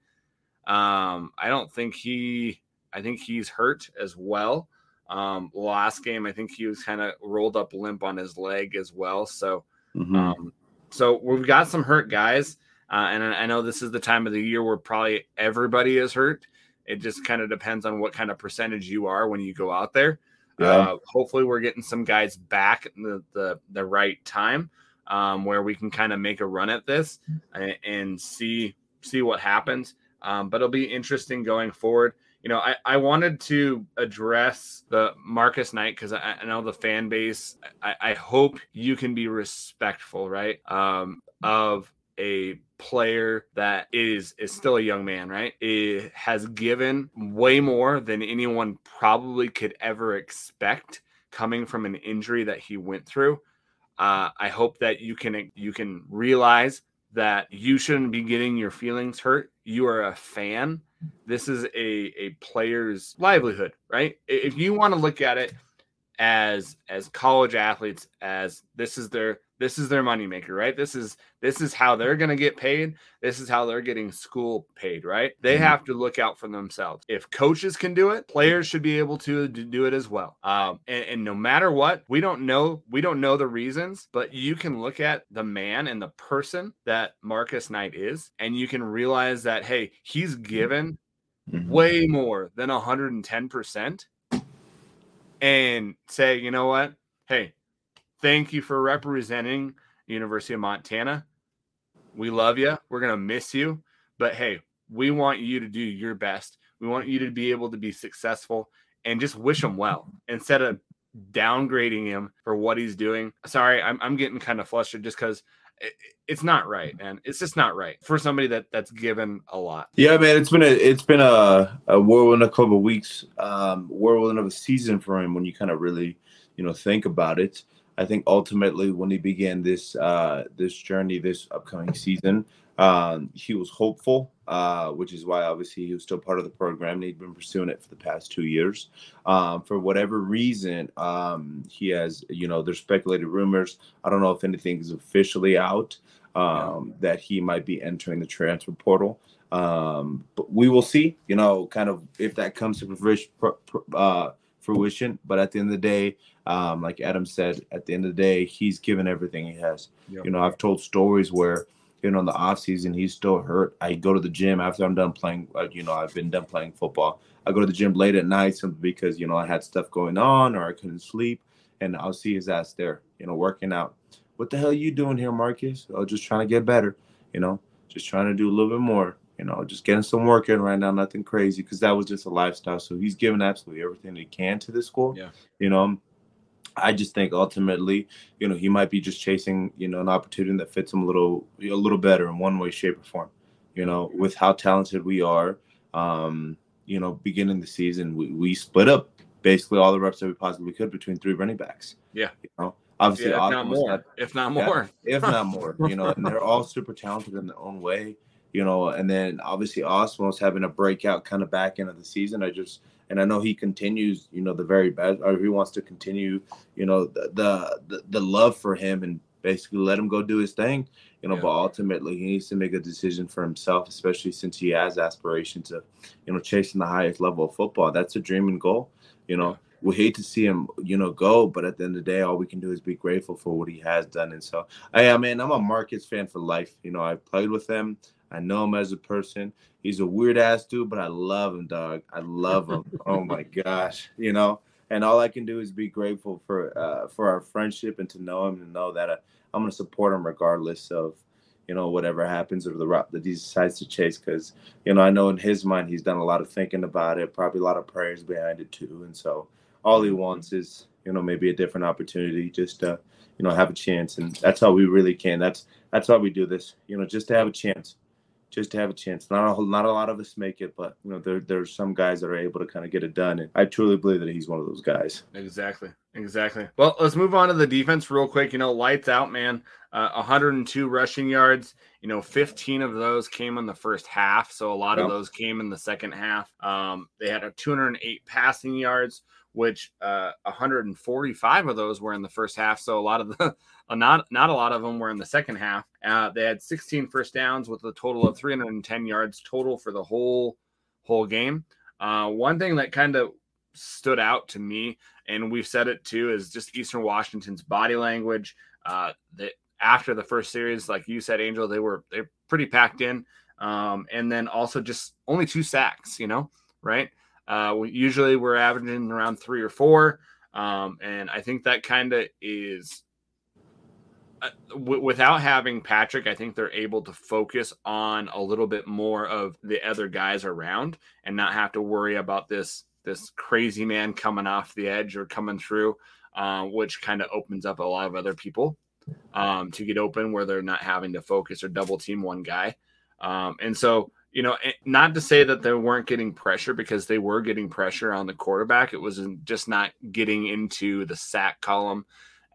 Um, I don't think he I think he's hurt as well. Um, last game, I think he was kind of rolled up limp on his leg as well. So mm-hmm. um, so we've got some hurt guys. Uh, and I know this is the time of the year where probably everybody is hurt. It just kind of depends on what kind of percentage you are when you go out there. Yeah. Uh, hopefully, we're getting some guys back the the, the right time um, where we can kind of make a run at this and, and see see what happens. Um, but it'll be interesting going forward. You know, I, I wanted to address the Marcus Knight because I, I, know the fan base. I, I hope you can be respectful, right? Um, of a player that is is still a young man, right? It has given way more than anyone probably could ever expect coming from an injury that he went through. Uh, I hope that you can you can realize that you shouldn't be getting your feelings hurt. You are a fan. This is a a player's livelihood, right? If you want to look at it as as college athletes as this is their this is their moneymaker, right? This is this is how they're gonna get paid. This is how they're getting school paid, right? They mm-hmm. have to look out for themselves. If coaches can do it, players should be able to do it as well. Um, and, and no matter what, we don't know we don't know the reasons, but you can look at the man and the person that Marcus Knight is, and you can realize that hey, he's given mm-hmm. way more than 110 percent and say, you know what? Hey, thank you for representing University of Montana. We love you. We're going to miss you. But hey, we want you to do your best. We want you to be able to be successful and just wish him well instead of downgrading him for what he's doing. Sorry, I'm, I'm getting kind of flustered just because it, it's not right, man. It's just not right for somebody that that's given a lot. Yeah, man. It's been a it's been a, a whirlwind a couple of weeks, um, whirlwind of a season for him when you kind of really, you know, think about it. I think ultimately when he began this uh, this journey this upcoming season, um, he was hopeful, uh, which is why obviously he was still part of the program. And he'd been pursuing it for the past two years. Um, for whatever reason, um, he has, you know, there's speculated rumors. I don't know if anything is officially out um, yeah. that he might be entering the transfer portal. Um, but we will see, you know, kind of if that comes to fruition. Uh, fruition. But at the end of the day, um, like Adam said, at the end of the day, he's given everything he has. Yep. You know, I've told stories where, you know, in the off season, he's still hurt. I go to the gym after I'm done playing. Uh, you know, I've been done playing football. I go to the gym late at night simply because you know I had stuff going on or I couldn't sleep, and I'll see his ass there, you know, working out. What the hell are you doing here, Marcus? Oh, just trying to get better. You know, just trying to do a little bit more you know, just getting some work in right now, nothing crazy, because that was just a lifestyle. So he's giving absolutely everything he can to the school. Yeah. You know, I just think ultimately, you know, he might be just chasing, you know, an opportunity that fits him a little, a little better in one way, shape, or form. You know, with how talented we are, um, you know, beginning the season, we, we split up basically all the reps that we possibly could between three running backs. Yeah. You know, obviously, yeah, if not more, if not more, yeah, if not more, you know, and they're all super talented in their own way you know, and then obviously Ostmo's having a breakout kind of back end of the season. I just and I know he continues, you know, the very best, or he wants to continue, you know, the the, the love for him and basically let him go do his thing, you know. Yeah. But ultimately, he needs to make a decision for himself, especially since he has aspirations of, you know, chasing the highest level of football. That's a dream and goal, you know. we hate to see him, you know, go. But at the end of the day, all we can do is be grateful for what he has done. And so, I, I mean, I'm a Marcus fan for life. You know, I played with him. I know him as a person. He's a weird ass dude, but I love him, dog. I love him. oh my gosh, you know. And all I can do is be grateful for uh, for our friendship and to know him and know that uh, I'm gonna support him regardless of you know whatever happens or the route that he decides to chase. Because you know I know in his mind he's done a lot of thinking about it, probably a lot of prayers behind it too. And so all he wants is you know maybe a different opportunity just to you know have a chance. And that's how we really can. That's that's why we do this. You know, just to have a chance just to have a chance. Not a not a lot of us make it, but you know there there's some guys that are able to kind of get it done, and I truly believe that he's one of those guys. Exactly, exactly. Well, let's move on to the defense real quick. You know, lights out, man. Uh, 102 rushing yards. You know, 15 of those came in the first half, so a lot yep. of those came in the second half. Um, they had a 208 passing yards which uh, 145 of those were in the first half. So a lot of the, not not a lot of them were in the second half. Uh, they had 16 first downs with a total of 310 yards total for the whole whole game. Uh, one thing that kind of stood out to me, and we've said it too, is just Eastern Washington's body language. Uh, that after the first series, like you said, Angel, they were they're pretty packed in, um, and then also just only two sacks. You know, right? Uh, usually we're averaging around three or four. Um, and I think that kind of is uh, w- without having Patrick, I think they're able to focus on a little bit more of the other guys around and not have to worry about this this crazy man coming off the edge or coming through, uh, which kind of opens up a lot of other people um, to get open where they're not having to focus or double team one guy. Um, and so you know, eh, not to say that they weren't getting pressure because they were getting pressure on the quarterback. It was just not getting into the sack column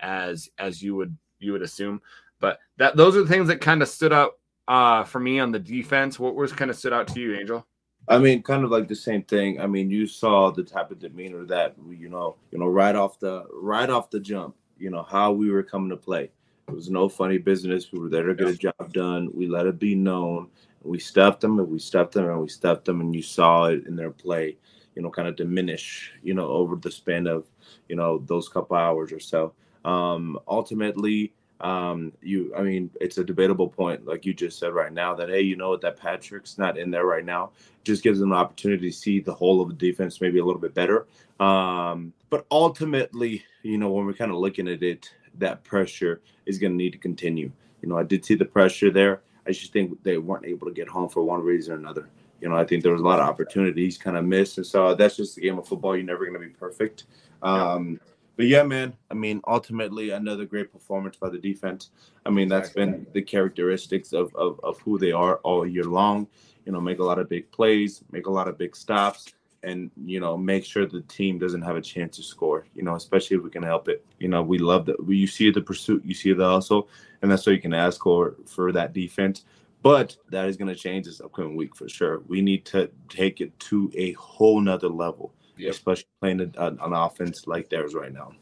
as as you would you would assume. But that those are the things that kind of stood out uh, for me on the defense. What was kind of stood out to you, Angel? I mean, kind of like the same thing. I mean, you saw the type of demeanor that you know, you know, right off the right off the jump. You know how we were coming to play. It was no funny business. We were there to get a job done. We let it be known we stuffed them and we stuffed them and we stuffed them and you saw it in their play you know kind of diminish you know over the span of you know those couple hours or so um ultimately um you i mean it's a debatable point like you just said right now that hey you know what that patrick's not in there right now just gives them an opportunity to see the whole of the defense maybe a little bit better um but ultimately you know when we're kind of looking at it that pressure is going to need to continue you know i did see the pressure there I just think they weren't able to get home for one reason or another. You know, I think there was a lot of opportunities kind of missed, and so that's just the game of football. You're never going to be perfect. Um, but yeah, man. I mean, ultimately, another great performance by the defense. I mean, that's been the characteristics of, of, of who they are all year long. You know, make a lot of big plays, make a lot of big stops, and you know, make sure the team doesn't have a chance to score. You know, especially if we can help it. You know, we love that. You see the pursuit, you see the hustle, and that's what you can ask for for that defense. But that is going to change this upcoming week for sure. We need to take it to a whole nother level, yep. especially playing an, an offense like theirs right now.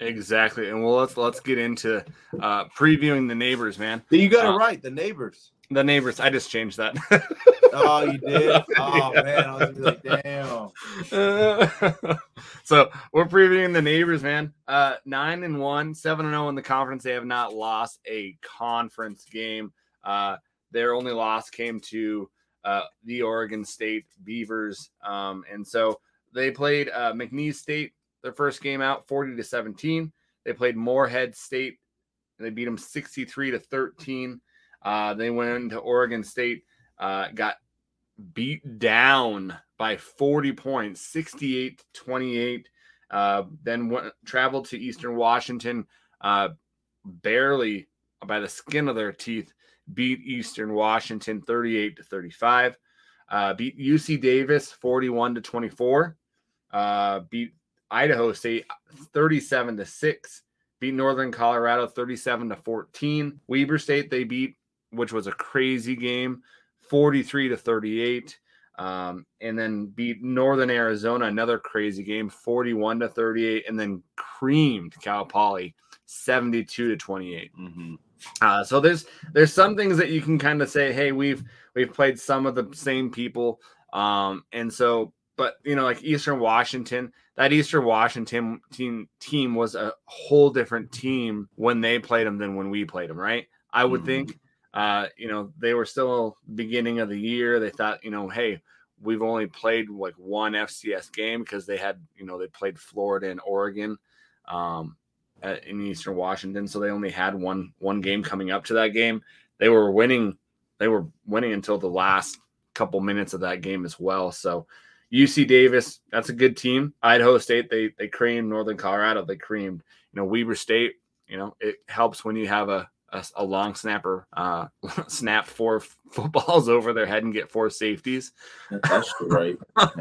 Exactly, and well, let's let's get into uh, previewing the neighbors, man. You got it uh, right, the neighbors. The neighbors. I just changed that. oh, you did? Oh man, I was like, damn. so we're previewing the neighbors, man. Uh, nine and one, seven and zero oh in the conference. They have not lost a conference game. Uh, their only loss came to uh, the Oregon State Beavers, um, and so they played uh, McNeese State their first game out, forty to seventeen. They played Morehead State. And they beat them sixty three to thirteen. Uh, they went into Oregon State, uh, got beat down by 40 points, 68 to 28. Uh, then went, traveled to Eastern Washington, uh, barely by the skin of their teeth, beat Eastern Washington 38 to 35. Uh, beat UC Davis 41 to 24. Uh, beat Idaho State 37 to 6. Beat Northern Colorado 37 to 14. Weber State they beat which was a crazy game, 43 to 38. Um, and then beat Northern Arizona, another crazy game, 41 to 38, and then creamed Cal Poly 72 to 28. Mm-hmm. Uh, so there's there's some things that you can kind of say, hey, we've we've played some of the same people. Um, and so but you know, like Eastern Washington, that Eastern Washington team team was a whole different team when they played them than when we played them, right? I would mm-hmm. think. Uh, you know, they were still beginning of the year. They thought, you know, hey, we've only played like one FCS game because they had, you know, they played Florida and Oregon um, at, in Eastern Washington, so they only had one one game coming up to that game. They were winning. They were winning until the last couple minutes of that game as well. So UC Davis, that's a good team. Idaho State, they they creamed Northern Colorado. They creamed, you know, Weber State. You know, it helps when you have a a, a long snapper uh, snap four footballs over their head and get four safeties. That's right.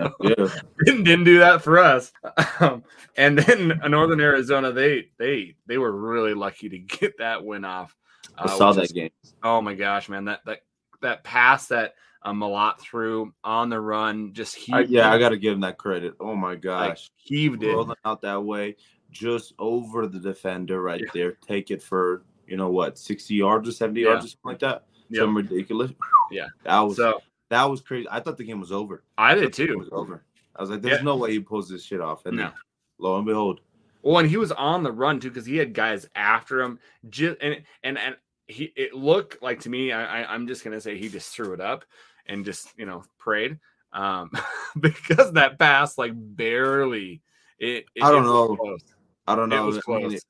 didn't, didn't do that for us. Um, and then Northern Arizona, they they they were really lucky to get that win off. Uh, I saw that is, game. Oh my gosh, man! That that that pass that Um, a lot through on the run, just heaved. I, yeah, it. I got to give him that credit. Oh my gosh, like, heaved it rolling out that way, just over the defender right yeah. there. Take it for you know what, sixty yards or seventy yeah. yards or something like that. Yep. Something ridiculous. Yeah, that was so, that was crazy. I thought the game was over. I did too. It was over. I was like, "There's yeah. no way he pulls this shit off." And no. lo and behold. Well, and he was on the run too because he had guys after him. Just and and and he it looked like to me. I, I I'm just gonna say he just threw it up and just you know prayed um, because that pass like barely. It, it I don't know. Close. I don't know. It was close.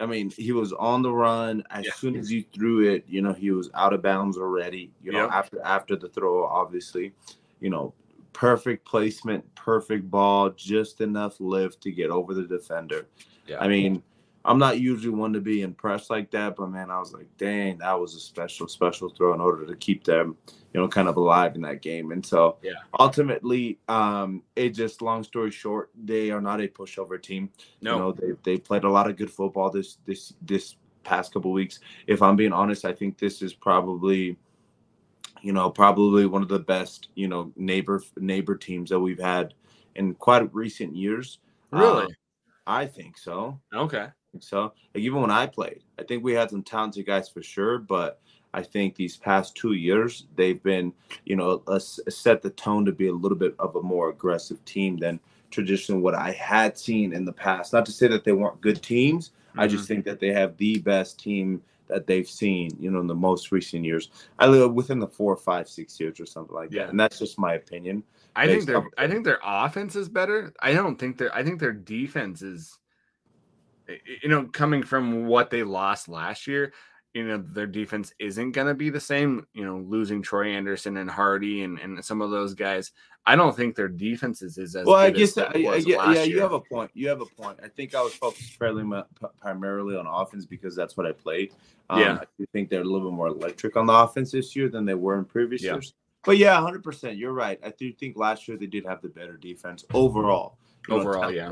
I mean, he was on the run as yeah. soon as you threw it. You know, he was out of bounds already. You know, yep. after after the throw, obviously, you know, perfect placement, perfect ball, just enough lift to get over the defender. Yeah. I mean, I'm not usually one to be impressed like that, but man, I was like, dang, that was a special, special throw in order to keep them, you know, kind of alive in that game. And so yeah. ultimately, um, it just long story short, they are not a pushover team. No, you know, they they played a lot of good football this this this past couple weeks. If I'm being honest, I think this is probably you know, probably one of the best, you know, neighbor neighbor teams that we've had in quite recent years. Really? Um, I think so. Okay so. Like even when I played, I think we had some talented guys for sure, but I think these past two years they've been, you know, a, a set the tone to be a little bit of a more aggressive team than traditionally what I had seen in the past. Not to say that they weren't good teams. Mm-hmm. I just think that they have the best team that they've seen, you know, in the most recent years. I live within the four, five, six years or something like yeah. that. And that's just my opinion. I think their I think their offense is better. I don't think their I think their defense is you know, coming from what they lost last year, you know, their defense isn't going to be the same. You know, losing Troy Anderson and Hardy and, and some of those guys. I don't think their defenses is as well. I guess that, yeah, yeah, yeah you have a point. You have a point. I think I was focused fairly primarily on offense because that's what I played. Um, yeah, I do think they're a little bit more electric on the offense this year than they were in previous yeah. years. But yeah, 100. percent You're right. I do think last year they did have the better defense overall. Overall, yeah.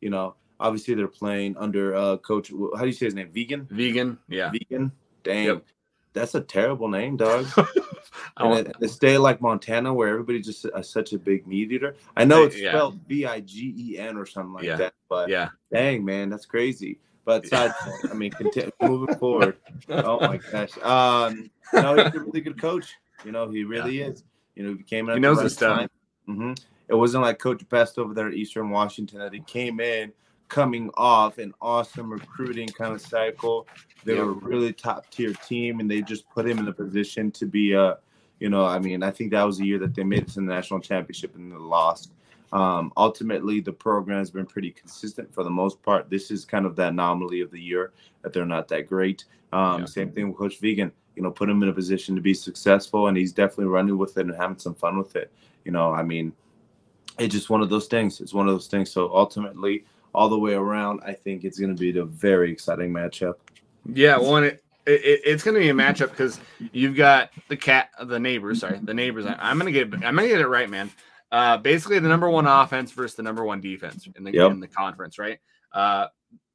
You know, Obviously, they're playing under uh, coach. How do you say his name? Vegan. Vegan. Yeah. Vegan. Dang. Yep. That's a terrible name, dog. and a, a state like Montana, where everybody's just uh, such a big meat eater. I know it's spelled V I G E N or something like yeah. that, but yeah, dang man, that's crazy. But side I mean, continue, moving forward. Oh my gosh, um, no, he's a really good coach. You know, he really yeah. is. You know, he came in. He knows his stuff. Mm-hmm. It wasn't like Coach Best over there at Eastern Washington that he came in coming off an awesome recruiting kind of cycle. They were a really top tier team, and they just put him in a position to be a, you know, I mean, I think that was the year that they made it to the national championship and they lost. Um, ultimately, the program has been pretty consistent for the most part. This is kind of the anomaly of the year that they're not that great. Um, yeah. Same thing with Coach Vegan. You know, put him in a position to be successful, and he's definitely running with it and having some fun with it. You know, I mean, it's just one of those things. It's one of those things. So ultimately, all the way around, I think it's going to be a very exciting matchup. Yeah, well, it, it, it's going to be a matchup because you've got the cat, the neighbors. Sorry, the neighbors. I, am going to get, I'm going to get it right, man. Uh, basically, the number one offense versus the number one defense in the yep. in the conference, right? Uh,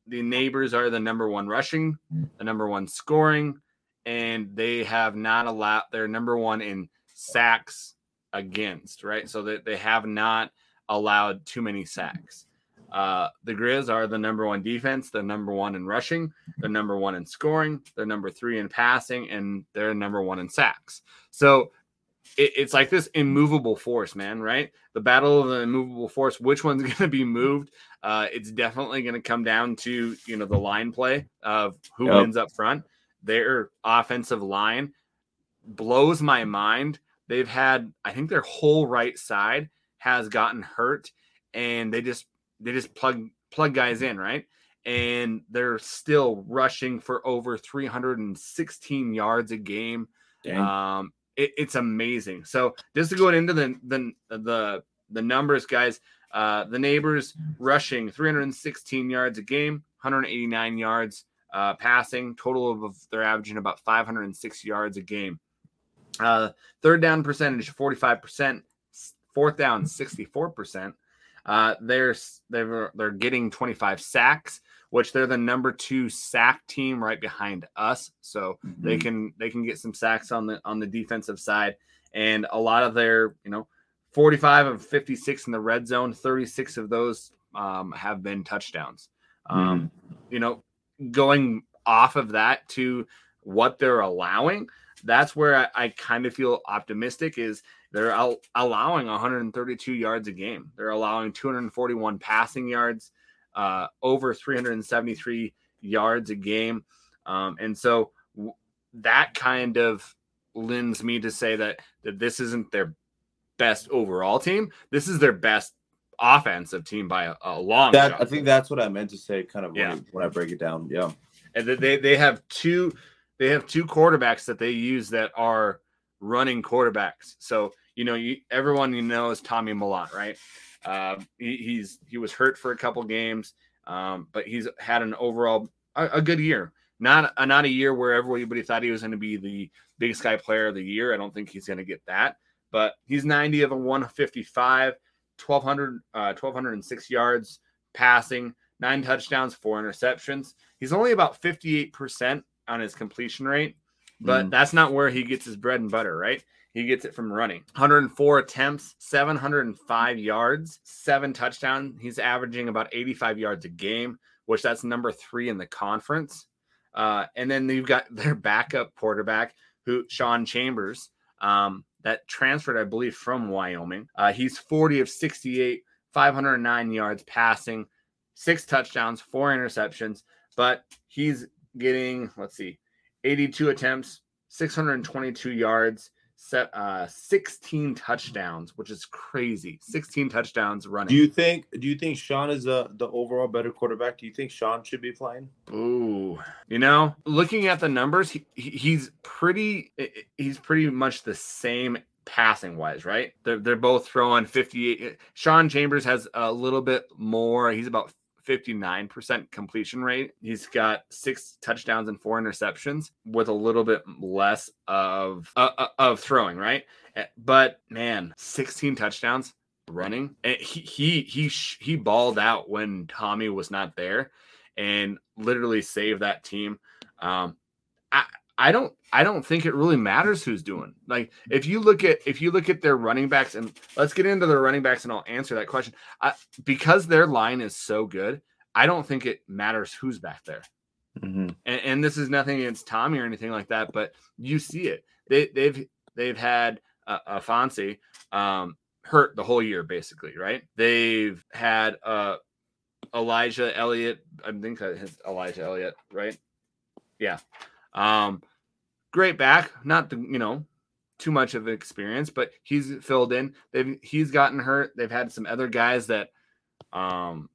the neighbors are the number one rushing, the number one scoring, and they have not allowed. They're number one in sacks against, right? So that they have not allowed too many sacks. Uh, the Grizz are the number one defense, the number one in rushing, they're number one in scoring, they're number three in passing, and they're number one in sacks. So it, it's like this immovable force, man. Right? The battle of the immovable force. Which one's going to be moved? Uh, it's definitely going to come down to you know the line play of who yep. wins up front. Their offensive line blows my mind. They've had, I think, their whole right side has gotten hurt, and they just they just plug plug guys in, right? And they're still rushing for over 316 yards a game. Um, it, it's amazing. So just to go into the the the the numbers, guys. Uh, the neighbors rushing 316 yards a game, 189 yards uh, passing. Total of, of they're averaging about 506 yards a game. Uh, third down percentage 45%, fourth down 64%. Uh, they're they're they're getting 25 sacks, which they're the number two sack team right behind us. So mm-hmm. they can they can get some sacks on the on the defensive side, and a lot of their you know 45 of 56 in the red zone, 36 of those um, have been touchdowns. Um, mm-hmm. You know, going off of that to what they're allowing, that's where I, I kind of feel optimistic is they're al- allowing 132 yards a game. They're allowing 241 passing yards, uh, over 373 yards a game. Um, and so w- that kind of lends me to say that, that this isn't their best overall team. This is their best offensive team by a, a long that, shot. I think that's what I meant to say kind of yeah. when, I, when I break it down. Yeah. And they, they have two they have two quarterbacks that they use that are running quarterbacks. So you know, you, everyone you know is Tommy Mellott, right? Uh, he, he's he was hurt for a couple games, um, but he's had an overall a, a good year. Not a, not a year where everybody thought he was going to be the biggest guy Player of the Year. I don't think he's going to get that, but he's 90 of a 155, 1200 uh, 1206 yards passing, nine touchdowns, four interceptions. He's only about 58 percent on his completion rate, but mm. that's not where he gets his bread and butter, right? He gets it from running. 104 attempts, 705 yards, seven touchdowns. He's averaging about 85 yards a game, which that's number three in the conference. Uh, and then you've got their backup quarterback, who Sean Chambers, um, that transferred, I believe, from Wyoming. Uh, he's 40 of 68, 509 yards passing, six touchdowns, four interceptions, but he's getting, let's see, 82 attempts, 622 yards, set, uh, 16 touchdowns, which is crazy. 16 touchdowns running. Do you think do you think Sean is the the overall better quarterback? Do you think Sean should be playing? Ooh. You know, looking at the numbers, he, he's pretty he's pretty much the same passing wise, right? They're, they're both throwing 58. Sean Chambers has a little bit more. He's about 59% completion rate. He's got six touchdowns and four interceptions with a little bit less of uh, uh of throwing, right? Eh, but man, 16 touchdowns running. And eh, he he he he balled out when Tommy was not there and literally saved that team. Um I I don't I don't think it really matters who's doing. Like if you look at if you look at their running backs and let's get into their running backs and I'll answer that question. I, because their line is so good, I don't think it matters who's back there. Mm-hmm. And, and, this is nothing against Tommy or anything like that, but you see it. They, they've they've had uh, Afonso um, hurt the whole year basically, right? They've had uh, Elijah Elliott. I think his Elijah Elliott, right? Yeah. Um, great back, not the you know too much of experience, but he's filled in. They've he's gotten hurt. They've had some other guys that um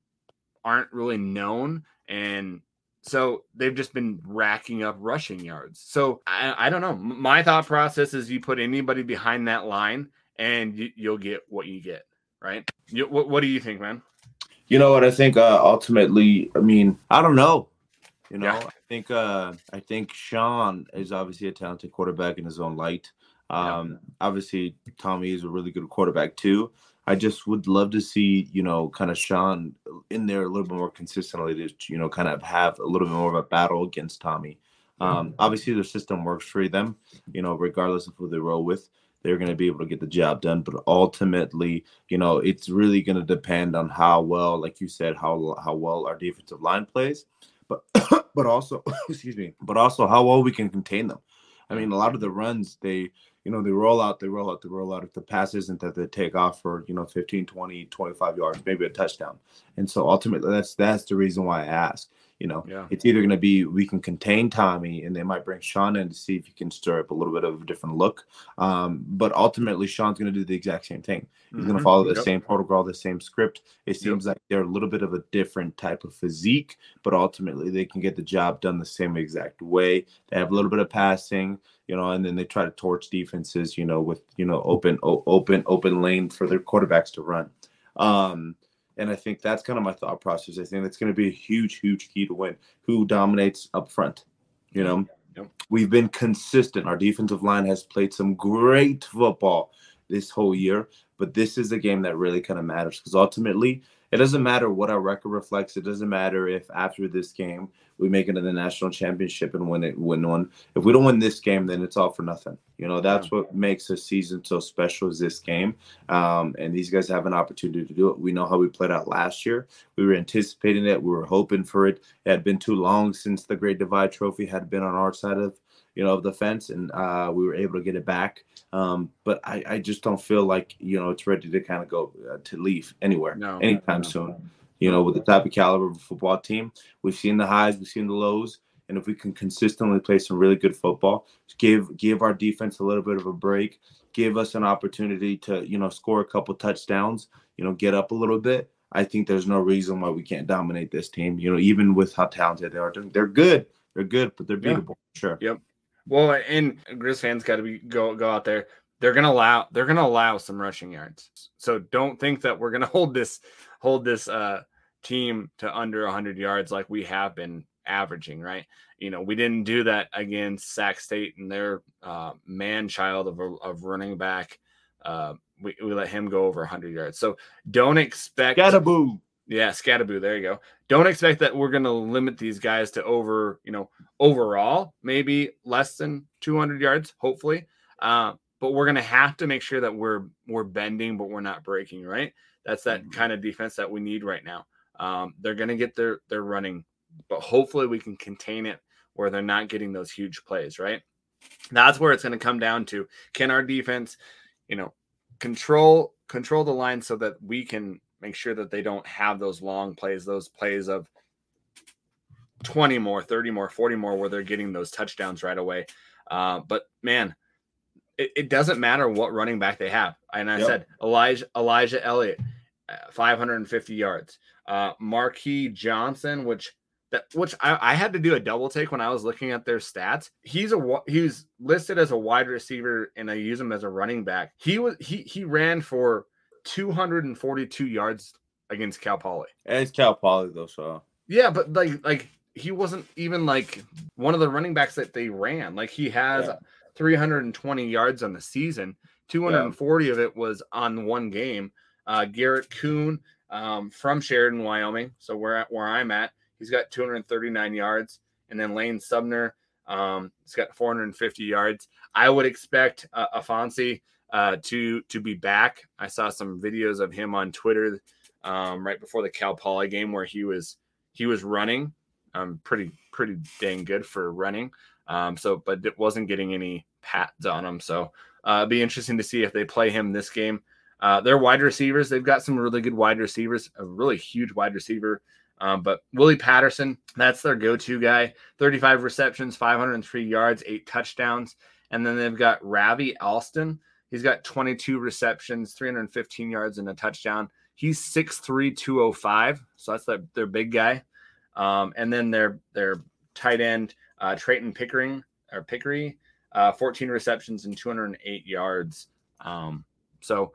aren't really known and so they've just been racking up rushing yards. So I, I don't know. My thought process is you put anybody behind that line and you, will get what you get, right? You, what, what do you think, man? You know what I think? Uh, ultimately, I mean, I don't know. You know, yeah. I think uh, I think Sean is obviously a talented quarterback in his own light. Um, yeah. Obviously, Tommy is a really good quarterback too. I just would love to see, you know, kind of Sean in there a little bit more consistently to, you know, kind of have a little bit more of a battle against Tommy. Um, obviously, the system works for them, you know, regardless of who they roll with, they're going to be able to get the job done. But ultimately, you know, it's really going to depend on how well, like you said, how how well our defensive line plays, but but also, excuse me, but also how well we can contain them. I mean, a lot of the runs they you know, they roll out, they roll out, they roll out. If the pass isn't that they take off for, you know, 15, 20, 25 yards, maybe a touchdown. And so ultimately that's that's the reason why I ask. You know, yeah. it's either going to be we can contain Tommy, and they might bring Sean in to see if he can stir up a little bit of a different look. Um, but ultimately, Sean's going to do the exact same thing. He's mm-hmm. going to follow the yep. same protocol, the same script. It seems yep. like they're a little bit of a different type of physique, but ultimately they can get the job done the same exact way. They have a little bit of passing, you know, and then they try to torch defenses, you know, with you know open, o- open, open lane for their quarterbacks to run. Um, and I think that's kind of my thought process. I think that's going to be a huge, huge key to win. Who dominates up front? You know, yep. we've been consistent. Our defensive line has played some great football this whole year, but this is a game that really kind of matters because ultimately it doesn't matter what our record reflects. It doesn't matter if after this game we make it to the national championship and win it, win one. If we don't win this game, then it's all for nothing. You know, that's yeah. what makes a season so special is this game. Um, and these guys have an opportunity to do it. We know how we played out last year. We were anticipating it. We were hoping for it. It had been too long since the Great Divide Trophy had been on our side of you know, of the fence, and uh, we were able to get it back. Um, but I, I just don't feel like you know it's ready to kind of go uh, to leave anywhere no, anytime no, no. soon you know, with the type of caliber of a football team. We've seen the highs, we've seen the lows, and if we can consistently play some really good football, give give our defense a little bit of a break, give us an opportunity to you know score a couple touchdowns, you know, get up a little bit. I think there's no reason why we can't dominate this team. You know, even with how talented they are, they're good. They're good, but they're beatable. Yeah. Sure. Yep. Well, and Grizz fans got to be go go out there. They're gonna allow they're gonna allow some rushing yards. So don't think that we're gonna hold this hold this uh, team to under 100 yards like we have been averaging, right? You know, we didn't do that against Sac State and their uh, man child of, of running back. Uh, we, we let him go over 100 yards. So don't expect. Skattebo. Yeah, Skattebo. There you go. Don't expect that we're going to limit these guys to over, you know, overall, maybe less than 200 yards, hopefully. Uh, but we're going to have to make sure that we're we're bending, but we're not breaking, right? That's that mm-hmm. kind of defense that we need right now. Um, they're going to get their their running, but hopefully we can contain it where they're not getting those huge plays. Right. That's where it's going to come down to: can our defense, you know, control control the line so that we can make sure that they don't have those long plays, those plays of 20 more, 30 more, 40 more, where they're getting those touchdowns right away. Uh, but man, it, it, doesn't matter what running back they have. And I yep. said Elijah Elijah Elliott, uh, 550 yards. Uh, Marquis Johnson, which that which I, I, had to do a double take when I was looking at their stats. He's a he's listed as a wide receiver, and I use him as a running back. He was he he ran for 242 yards against Cal Poly. And it's Cal Poly though, so yeah, but like like he wasn't even like one of the running backs that they ran. Like he has yeah. 320 yards on the season. 240 yeah. of it was on one game. Uh, Garrett Kuhn um, from Sheridan, Wyoming. So where at where I'm at, he's got 239 yards, and then Lane Sumner, um, he's got 450 yards. I would expect uh, Afonso uh, to to be back. I saw some videos of him on Twitter um, right before the Cal Poly game where he was he was running, um, pretty pretty dang good for running. Um, so, but it wasn't getting any pats on him. So, uh, it'd be interesting to see if they play him this game. Uh, they're wide receivers. They've got some really good wide receivers, a really huge wide receiver. Um, but Willie Patterson, that's their go to guy. 35 receptions, 503 yards, eight touchdowns. And then they've got Ravi Alston. He's got 22 receptions, 315 yards, and a touchdown. He's 6'3, 205. So that's their, their big guy. Um, and then their their tight end, uh, Trayton Pickering or Pickery, uh, 14 receptions and 208 yards. Um, so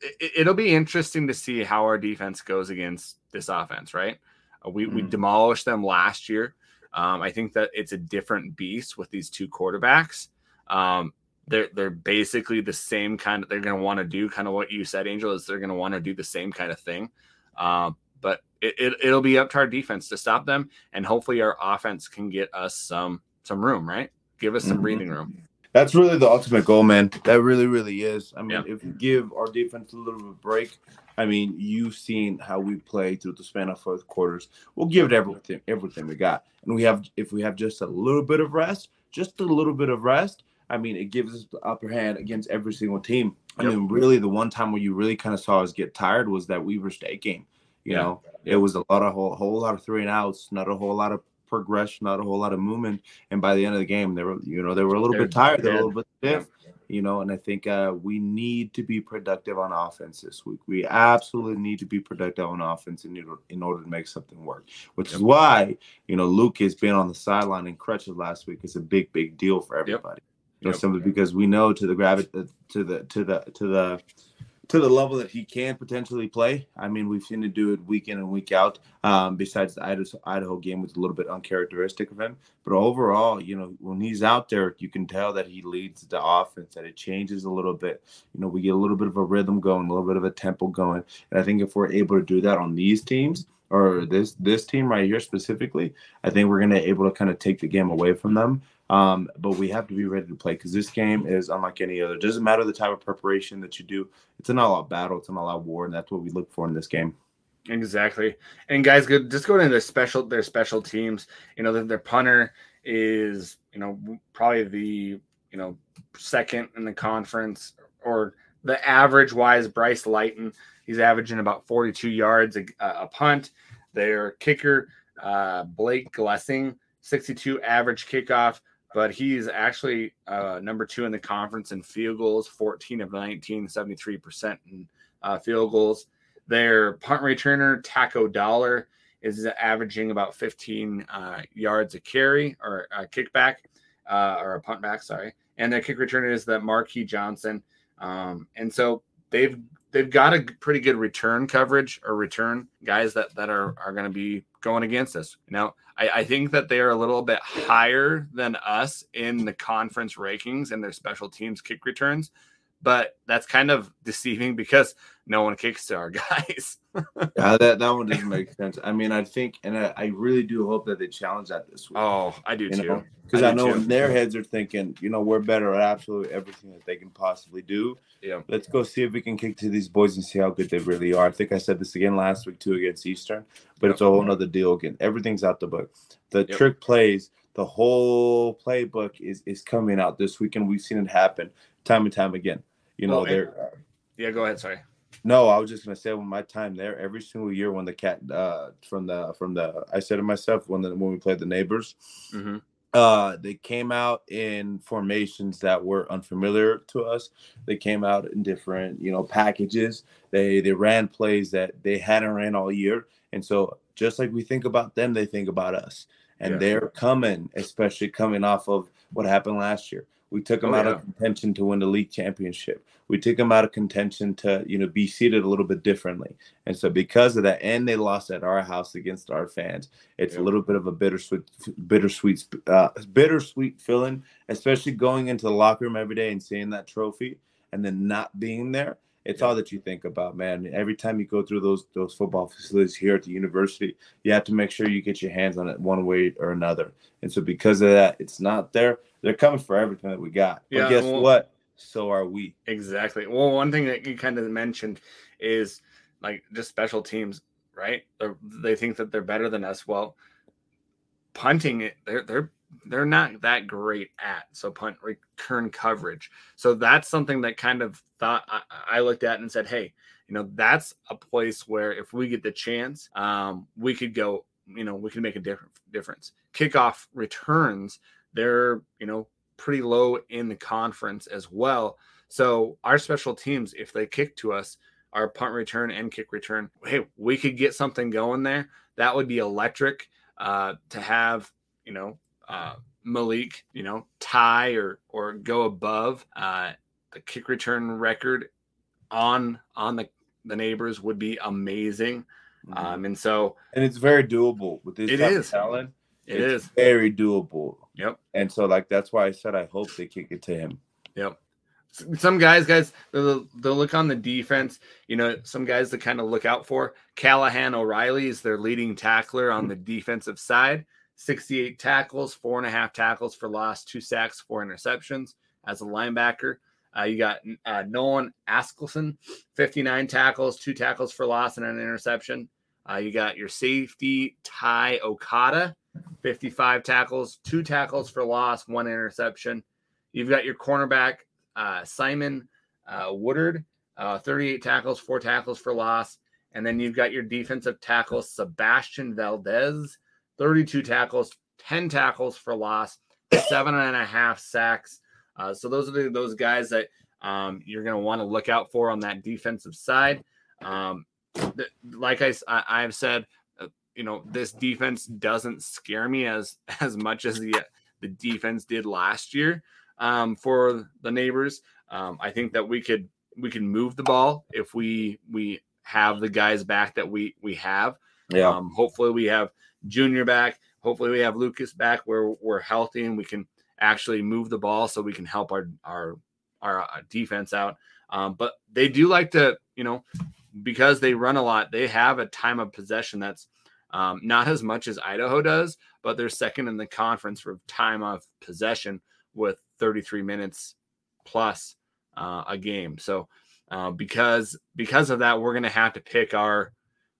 it, will be interesting to see how our defense goes against this offense, right? Uh, we, mm. we demolished them last year. Um, I think that it's a different beast with these two quarterbacks. Um, they're they're basically the same kind of. They're going to want to do kind of what you said, Angel. Is they're going to want to do the same kind of thing. Um, but it, it it'll be up to our defense to stop them, and hopefully our offense can get us some some room, right? Give us some mm-hmm. breathing room that's really the ultimate goal, man. That really, really is. I mean, yeah. if you give our defense a little bit of break, I mean, you've seen how we play through the span of fourth quarters. We'll give it everything, everything we got, and we have if we have just a little bit of rest, just a little bit of rest. I mean, it gives us the upper hand against every single team. I mean, really, the one time where you really kind of saw us get tired was that Weber State game. You yeah. know, it was a lot of whole, whole lot of three and outs, not a whole lot of progression, not a whole lot of movement. And by the end of the game, they were, you know, they were a little They're bit tired, they were a little bit stiff. You know, and I think uh, we need to be productive on offense this week. We absolutely need to be productive on offense in, in order to make something work. Which yep. is why you know Luke has been on the sideline in crutches last week. is a big, big deal for everybody. Yep. You know, simply because we know to the gravity to the to the to the to the level that he can potentially play. I mean, we've seen him do it week in and week out. Um, besides the Idaho, Idaho game was a little bit uncharacteristic of him, but overall, you know, when he's out there, you can tell that he leads the offense. That it changes a little bit. You know, we get a little bit of a rhythm going, a little bit of a tempo going, and I think if we're able to do that on these teams or this this team right here specifically, I think we're gonna be able to kind of take the game away from them um, but we have to be ready to play because this game is unlike any other. It doesn't matter the type of preparation that you do. It's an all-out battle. It's an all-out war, and that's what we look for in this game. Exactly. And guys, good. Just going into their special their special teams. You know, their, their punter is you know probably the you know second in the conference or the average wise. Bryce Lighton, he's averaging about 42 yards a, a punt. Their kicker, uh, Blake Glessing, 62 average kickoff but he's actually uh, number two in the conference in field goals 14 of 19 73% in uh, field goals. Their punt returner Taco Dowler is averaging about 15 uh, yards a carry or a kickback uh, or a punt back sorry. And their kick returner is that marquis johnson. Um, and so they've they've got a pretty good return coverage or return guys that that are are going to be going against us. Now, I, I think that they are a little bit higher than us in the conference rankings and their special teams kick returns, but that's kind of deceiving because no one kicks to our guys. yeah, that, that one doesn't make sense. I mean, I think, and I, I really do hope that they challenge that this week. Oh, I do too. Because I, I, know too. in their heads are thinking, you know, we're better at absolutely everything that they can possibly do. Yeah. Let's go see if we can kick to these boys and see how good they really are. I think I said this again last week too against Eastern, but yep. it's a whole other deal again. Everything's out the book. The yep. trick plays, the whole playbook is is coming out this weekend. We've seen it happen time and time again. You know, well, they're. Yeah, go ahead. Sorry. No, I was just gonna say when my time there, every single year when the cat uh from the from the I said to myself when the when we played the neighbors, mm-hmm. uh they came out in formations that were unfamiliar to us. They came out in different, you know, packages. They they ran plays that they hadn't ran all year. And so just like we think about them, they think about us. And yeah. they're coming, especially coming off of what happened last year. We took them oh, out yeah. of contention to win the league championship. We took them out of contention to, you know, be seated a little bit differently. And so because of that, and they lost at our house against our fans, it's yeah. a little bit of a bittersweet, bittersweet, uh, bittersweet feeling, especially going into the locker room every day and seeing that trophy and then not being there it's yeah. all that you think about, man. Every time you go through those those football facilities here at the university, you have to make sure you get your hands on it one way or another. And so because of that, it's not there they're coming for everything that we got. But yeah, guess well, what? So are we. Exactly. Well, one thing that you kind of mentioned is like just special teams, right? They're, they think that they're better than us. Well, punting it, they're they're they're not that great at so punt return coverage. So that's something that kind of thought I, I looked at and said, hey, you know, that's a place where if we get the chance, um, we could go. You know, we can make a different difference. Kickoff returns they're you know pretty low in the conference as well. So our special teams, if they kick to us, our punt return and kick return, hey, we could get something going there. That would be electric uh, to have, you know, uh, Malik, you know, tie or or go above uh, the kick return record on on the the neighbors would be amazing. Mm-hmm. Um, and so, and it's very doable with this it is. talent. It it's is very doable. Yep. And so, like, that's why I said I hope they kick it to him. Yep. Some guys, guys, they'll, they'll look on the defense. You know, some guys to kind of look out for. Callahan O'Reilly is their leading tackler on the defensive side. 68 tackles, four and a half tackles for loss, two sacks, four interceptions as a linebacker. Uh, you got uh, Nolan Askelson, 59 tackles, two tackles for loss, and an interception. Uh, you got your safety, Ty Okada, 55 tackles, two tackles for loss, one interception. You've got your cornerback uh, Simon uh, Woodard, uh, 38 tackles, four tackles for loss. And then you've got your defensive tackle, Sebastian Valdez, 32 tackles, 10 tackles for loss, seven and a half sacks. Uh, so those are the, those guys that um, you're going to want to look out for on that defensive side. Um, th- like I, I, have said, you know, this defense doesn't scare me as as much as the the defense did last year um, for the neighbors. Um, I think that we could we can move the ball if we we have the guys back that we we have. Yeah. Um, hopefully we have Junior back. Hopefully we have Lucas back where we're healthy and we can actually move the ball so we can help our our our uh, defense out. Um, but they do like to, you know, because they run a lot, they have a time of possession that's um, not as much as Idaho does, but they're second in the conference for time of possession with 33 minutes plus uh, a game. So uh, because because of that, we're going to have to pick our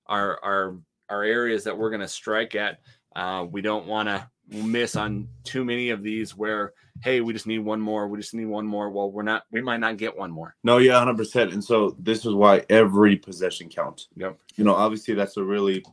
our our our areas that we're going to strike at. Uh, we don't want to miss on too many of these where hey we just need one more we just need one more. Well we're not we might not get one more. No yeah 100% and so this is why every possession counts. Yep. You know obviously that's a really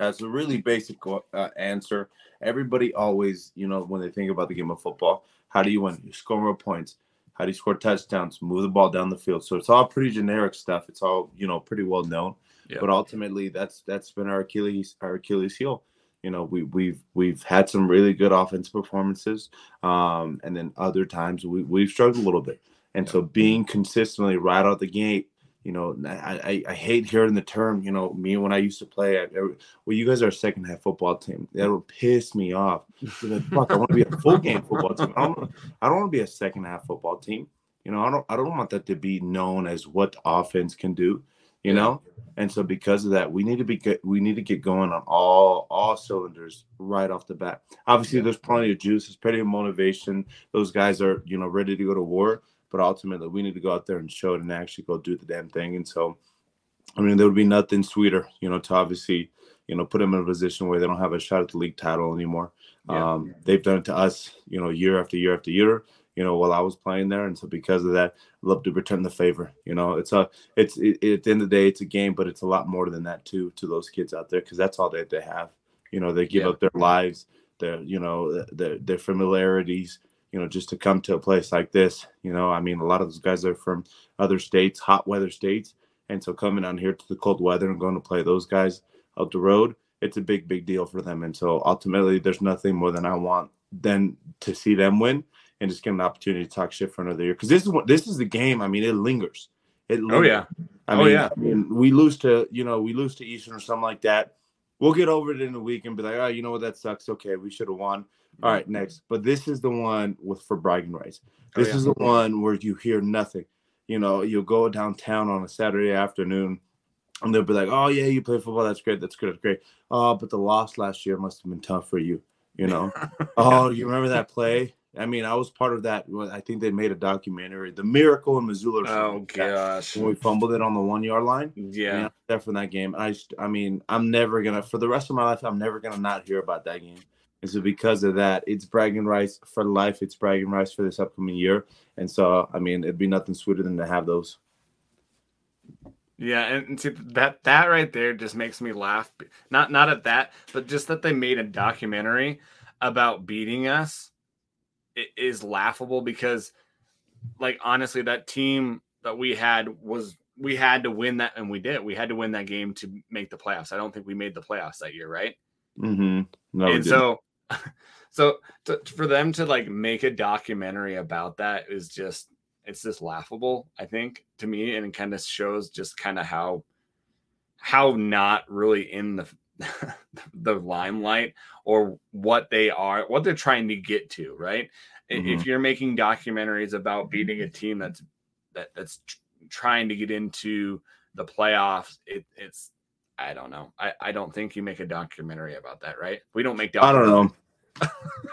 that's a really basic uh, answer. Everybody always you know when they think about the game of football how do you win? You score more points. How do you score touchdowns? Move the ball down the field. So it's all pretty generic stuff. It's all you know pretty well known. But ultimately that's that's been our achilles our achilles heel. You know, we we've we've had some really good offensive performances, um, and then other times we we've struggled a little bit. And so being consistently right out the gate, you know, I, I, I hate hearing the term, you know, me when I used to play, I, well, you guys are a second half football team. That would piss me off. Like, Fuck, I want to be a full game football team. I don't, I don't want to be a second half football team. You know, I don't, I don't want that to be known as what offense can do. You yeah. know, and so because of that, we need to be good. We need to get going on all all cylinders right off the bat. Obviously, yeah. there's plenty of juice. There's plenty of motivation. Those guys are you know ready to go to war. But ultimately, we need to go out there and show it and actually go do the damn thing. And so, I mean, there would be nothing sweeter, you know, to obviously you know put them in a position where they don't have a shot at the league title anymore. Yeah. Um, they've done it to us, you know, year after year after year you know, while I was playing there. And so because of that, I love to return the favor. You know, it's a, it's it, at the end of the day, it's a game, but it's a lot more than that too to those kids out there because that's all that they have. You know, they give yeah. up their lives, their you know, their their familiarities. You know, just to come to a place like this. You know, I mean, a lot of those guys are from other states, hot weather states, and so coming down here to the cold weather and going to play those guys out the road, it's a big, big deal for them. And so ultimately, there's nothing more than I want than to see them win and just get an opportunity to talk shit for another year. Because this is what this is the game. I mean, it lingers. It oh, lingers. Oh yeah. I oh yeah. I mean, we lose to you know we lose to Eastern or something like that. We'll get over it in a week and be like, oh, you know what, that sucks. Okay, we should have won. All right, next. But this is the one with for bragging rights. Oh, this oh, yeah. is the one where you hear nothing. You know, you'll go downtown on a Saturday afternoon and they'll be like, "Oh yeah, you play football. That's great. That's good. That's great." Oh, but the loss last year must have been tough for you. You know. oh, you remember that play? I mean, I was part of that. I think they made a documentary, "The Miracle in Missoula." Oh gosh, when we fumbled it on the one yard line. Yeah, there from that game. I, just, I mean, I'm never gonna for the rest of my life. I'm never gonna not hear about that game. And so because of that, it's bragging rights for life. It's bragging rights for this upcoming year. And so, I mean, it'd be nothing sweeter than to have those. Yeah, and see that that right there just makes me laugh. Not not at that, but just that they made a documentary about beating us is laughable because like honestly that team that we had was we had to win that and we did we had to win that game to make the playoffs i don't think we made the playoffs that year right mm-hmm. no, and so so to, for them to like make a documentary about that is just it's just laughable i think to me and it kind of shows just kind of how how not really in the the limelight or what they are, what they're trying to get to, right? Mm-hmm. If you're making documentaries about beating a team that's that that's trying to get into the playoffs, it, it's I don't know. I, I don't think you make a documentary about that, right? We don't make. I don't know.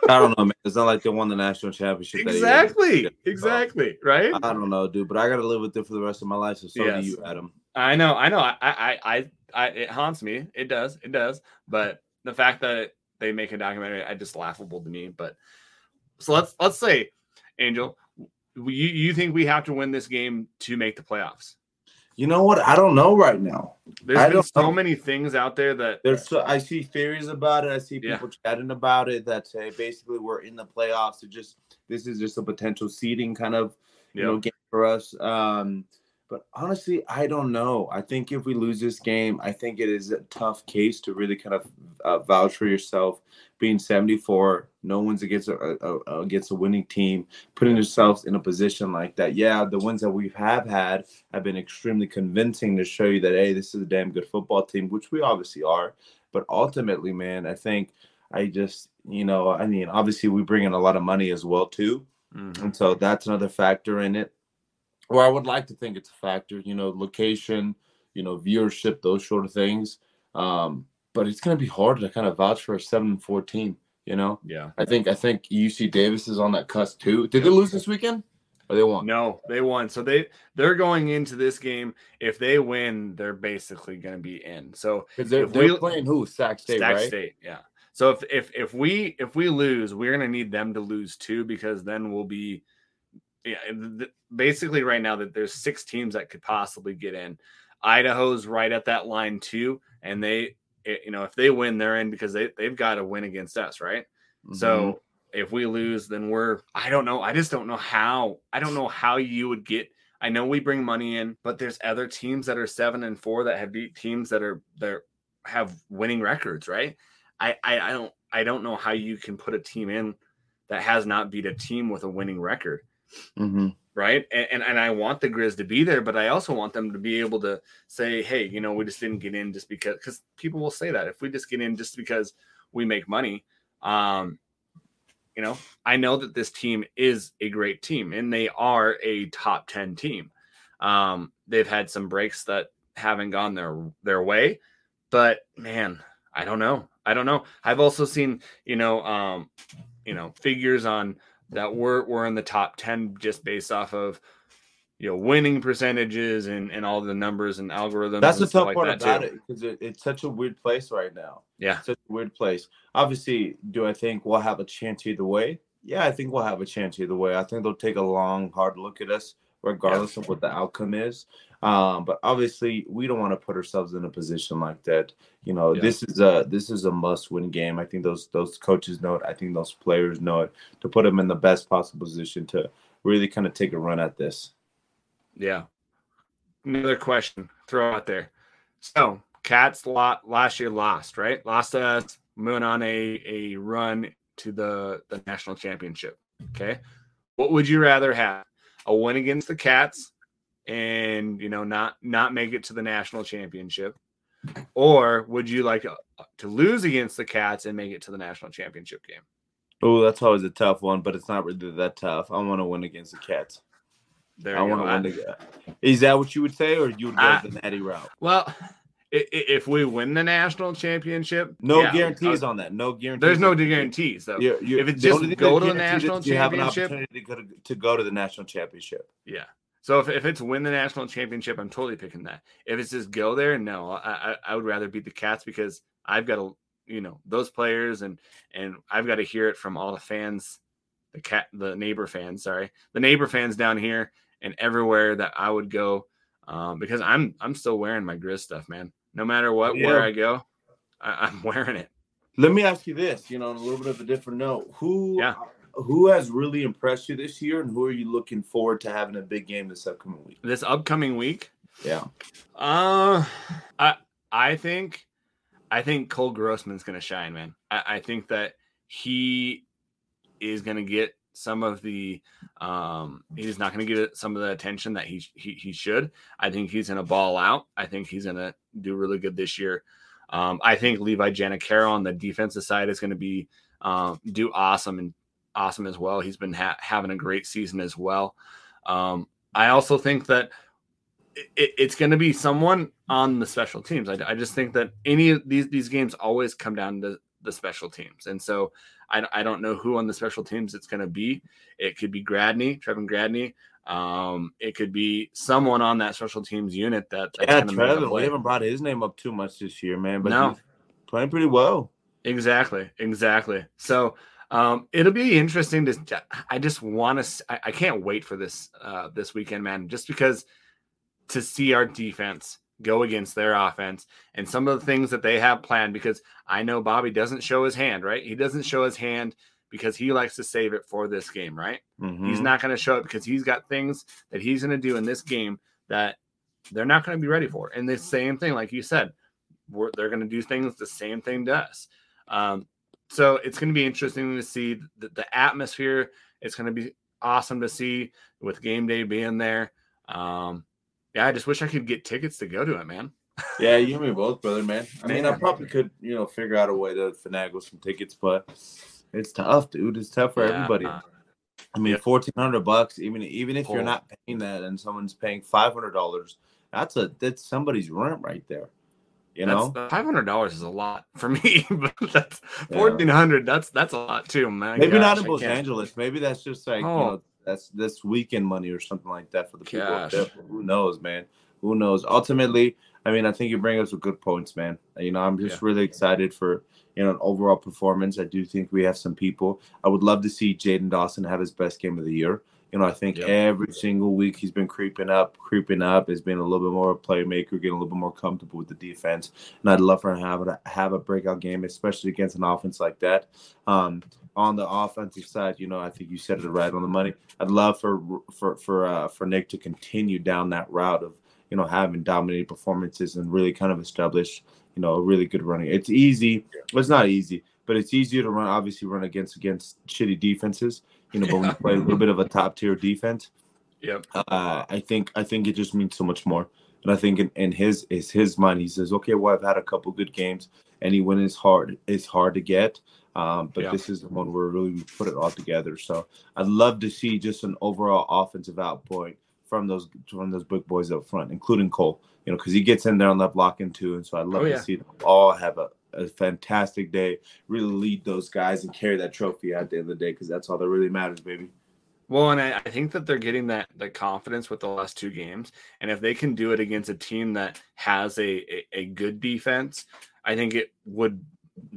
I don't know, man. It's not like they won the national championship. Exactly. Exactly. Right. I don't know, dude. But I got to live with it for the rest of my life. So so yes. do you, Adam. I know. I know. I I I I, it haunts me. It does. It does. But the fact that they make a documentary, I just laughable to me. But so let's let's say Angel, you you think we have to win this game to make the playoffs? You know what? I don't know right now. There's I been so know. many things out there that there's. So, I see theories about it. I see people yeah. chatting about it that say basically we're in the playoffs. So just this is just a potential seeding kind of you yep. know game for us. Um, but honestly, I don't know. I think if we lose this game, I think it is a tough case to really kind of uh, vouch for yourself. Being 74, no one's against a, a, against a winning team, putting yourselves in a position like that. Yeah, the ones that we have had have been extremely convincing to show you that hey, this is a damn good football team, which we obviously are. But ultimately, man, I think I just you know, I mean, obviously we bring in a lot of money as well too, mm-hmm. and so that's another factor in it or I would like to think it's a factor, you know, location, you know, viewership, those sort of things. Um, but it's going to be hard to kind of vouch for a seven and fourteen. You know. Yeah. I think I think UC Davis is on that cusp too. Did they lose this weekend? Or they won? No, they won. So they they're going into this game. If they win, they're basically going to be in. So they're, they're we, playing who? Sac State, Sac right? State, yeah. So if if if we if we lose, we're going to need them to lose too because then we'll be yeah, basically right now that there's six teams that could possibly get in. Idaho's right at that line too, and they, eh, you know, if they win, they're in because they they've got to win against us, right? Mm-hmm. So if we lose, then we're I don't know. I just don't know how. I don't know how you would get. I know we bring money in, but there's other teams that are seven and four that have beat teams that are that have winning records, right? I, I I don't I don't know how you can put a team in that has not beat a team with a winning record. Mm-hmm. Right. And, and, and I want the Grizz to be there, but I also want them to be able to say, hey, you know, we just didn't get in just because, because people will say that if we just get in just because we make money. Um, you know, I know that this team is a great team and they are a top 10 team. Um, they've had some breaks that haven't gone their their way, but man, I don't know. I don't know. I've also seen, you know, um, you know, figures on that we're we're in the top 10 just based off of you know winning percentages and and all the numbers and algorithms that's the tough like part about too. it because it, it's such a weird place right now. Yeah. It's such a weird place. Obviously do i think we'll have a chance either way? Yeah i think we'll have a chance either way. I think they'll take a long hard look at us regardless yeah. of what the outcome is um, but obviously, we don't want to put ourselves in a position like that. You know, yeah. this is a this is a must-win game. I think those those coaches know it. I think those players know it to put them in the best possible position to really kind of take a run at this. Yeah. Another question throw out there. So, Cats lot last year lost, right? Lost us, moving on a a run to the the national championship. Okay, what would you rather have? A win against the Cats and you know not not make it to the national championship? Or would you like uh, to lose against the cats and make it to the national championship game? Oh that's always a tough one but it's not really that tough. I want to win against the cats. There i want to win the, is that what you would say or you would go I, the natty route? Well if we win the national championship, no yeah, guarantees on that. No guarantees. There's no guarantees though. You're, you're, if it's just go to the national championship, you have an opportunity to go to, to go to the national championship. Yeah, so if, if it's win the national championship, I'm totally picking that. If it's just go there, no, I, I, I would rather beat the Cats because I've got to, you know, those players and and I've got to hear it from all the fans, the cat, the neighbor fans, sorry, the neighbor fans down here and everywhere that I would go, um, because I'm I'm still wearing my Grizz stuff, man. No matter what, yeah. where I go, I, I'm wearing it. Let me ask you this, you know, on a little bit of a different note. Who yeah who has really impressed you this year, and who are you looking forward to having a big game this upcoming week? This upcoming week? Yeah. Uh, I I think I think Cole Grossman's going to shine, man. I, I think that he is going to get some of the um he's not going to get some of the attention that he, he he should i think he's going to ball out i think he's going to do really good this year um i think levi Janacaro on the defensive side is going to be um do awesome and awesome as well. He's been ha- having a great season as well. Um, I also think that it, it's going to be someone on the special teams. I, I, just think that any of these these games always come down to the special teams, and so I, I don't know who on the special teams it's going to be. It could be Gradney, Trevin Gradney. Um, it could be someone on that special teams unit that. Yeah, Trevin. We haven't brought his name up too much this year, man. But no. playing pretty well. Exactly, exactly. So Um, it'll be interesting to. I just want to. I, I, can't wait for this uh, this weekend, man. Just because to see our defense go against their offense and some of the things that they have planned. Because I know Bobby doesn't show his hand, right? He doesn't show his hand because he likes to save it for this game, right? Mm-hmm. He's not going to show it because he's got things that he's going to do in this game that they're not going to be ready for. And the same thing, like you said, they're going to do things the same thing to us. Um, so it's going to be interesting to see the, the atmosphere. It's going to be awesome to see with game day being there. Um, yeah, I just wish I could get tickets to go to it, man. yeah, you and me both, brother, man. I man. mean, I probably could, you know, figure out a way to finagle some tickets, but it's tough, dude. It's tough for yeah. everybody. I mean, fourteen hundred bucks, even even if you're not paying that, and someone's paying five hundred dollars, that's a that's somebody's rent right there. You know, uh, five hundred dollars is a lot for me, but that's fourteen hundred. Yeah. That's that's a lot too, man. Maybe Gosh, not in Los Angeles. Maybe that's just like oh. you know, that's this weekend money or something like that for the people up there. Who knows, man? Who knows? Ultimately, I mean, I think you bring us some good points, man. You know, I'm just yeah. really excited for you know an overall performance. I do think we have some people. I would love to see Jaden Dawson have his best game of the year. You know, I think yep. every single week he's been creeping up, creeping up. Has been a little bit more of a playmaker, getting a little bit more comfortable with the defense. And I'd love for him to have a, have a breakout game, especially against an offense like that. Um, on the offensive side, you know, I think you said it right on the money. I'd love for for for uh, for Nick to continue down that route of you know having dominating performances and really kind of establish you know a really good running. It's easy. Well, it's not easy, but it's easier to run. Obviously, run against against shitty defenses you know, but when you play a little bit of a top tier defense, yeah, Uh, I think I think it just means so much more. And I think in, in his is his mind, he says, okay, well, I've had a couple good games. and he win is hard. It's hard to get. Um, but this is the one where really we put it all together. So I'd love to see just an overall offensive output from those from those big boys up front, including Cole. You know, because he gets in there on that blocking too, and so I'd love oh, yeah. to see them all have a, a fantastic day, really lead those guys and carry that trophy at the end of the day because that's all that really matters, baby. Well, and I, I, think that they're getting that the confidence with the last two games, and if they can do it against a team that has a, a, a good defense, I think it would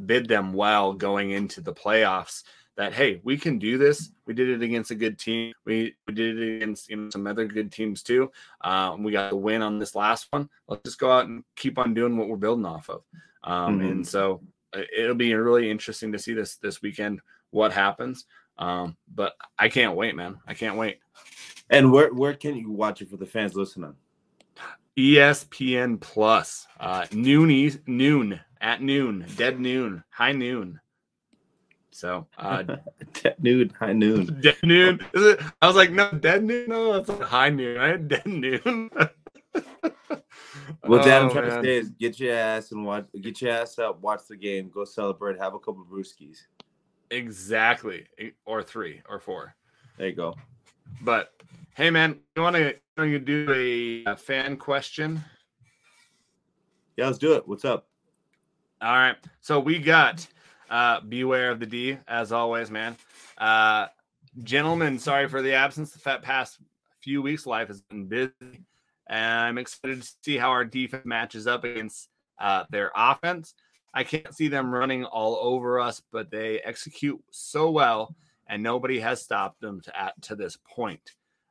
bid them well going into the playoffs. That hey, we can do this. We did it against a good team. We, we did it against you know, some other good teams too. Um, we got the win on this last one. Let's just go out and keep on doing what we're building off of. Um, mm-hmm. And so uh, it'll be really interesting to see this this weekend what happens. Um, but I can't wait, man. I can't wait. And where where can you watch it for the fans listening? ESPN Plus, uh, noon noon at noon, dead noon, high noon. So uh, dead noon, high noon, dead noon. Is it? I was like, no, dead noon. No, that's like high noon, right? Dead noon. What Dad, I'm trying man. to say is get your ass and watch, get your ass up, watch the game, go celebrate, have a couple of brewskis. Exactly, or three or four. There you go. But hey, man, you want to you do a, a fan question? Yeah, let's do it. What's up? All right. So we got uh beware of the D as always, man. Uh gentlemen, sorry for the absence. The past few weeks life has been busy. And I'm excited to see how our defense matches up against uh, their offense. I can't see them running all over us, but they execute so well, and nobody has stopped them to, at, to this point.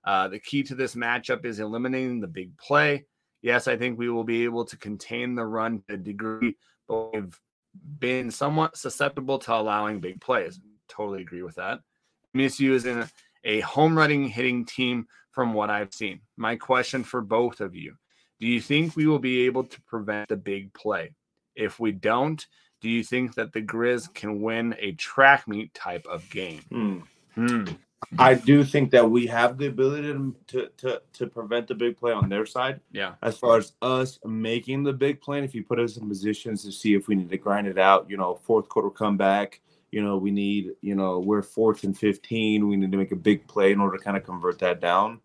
Uh, the key to this matchup is eliminating the big play. Yes, I think we will be able to contain the run to a degree, but we've been somewhat susceptible to allowing big plays. Totally agree with that. MSU is in a, a home running hitting team from what I've seen. My question for both of you do you think we will be able to prevent the big play? If we don't, do you think that the Grizz can win a track meet type of game? Hmm. Hmm. I do think that we have the ability to, to to prevent the big play on their side. Yeah. As far as us making the big play, if you put us in positions to see if we need to grind it out, you know, fourth quarter comeback, you know, we need, you know, we're fourth and 15. We need to make a big play in order to kind of convert that down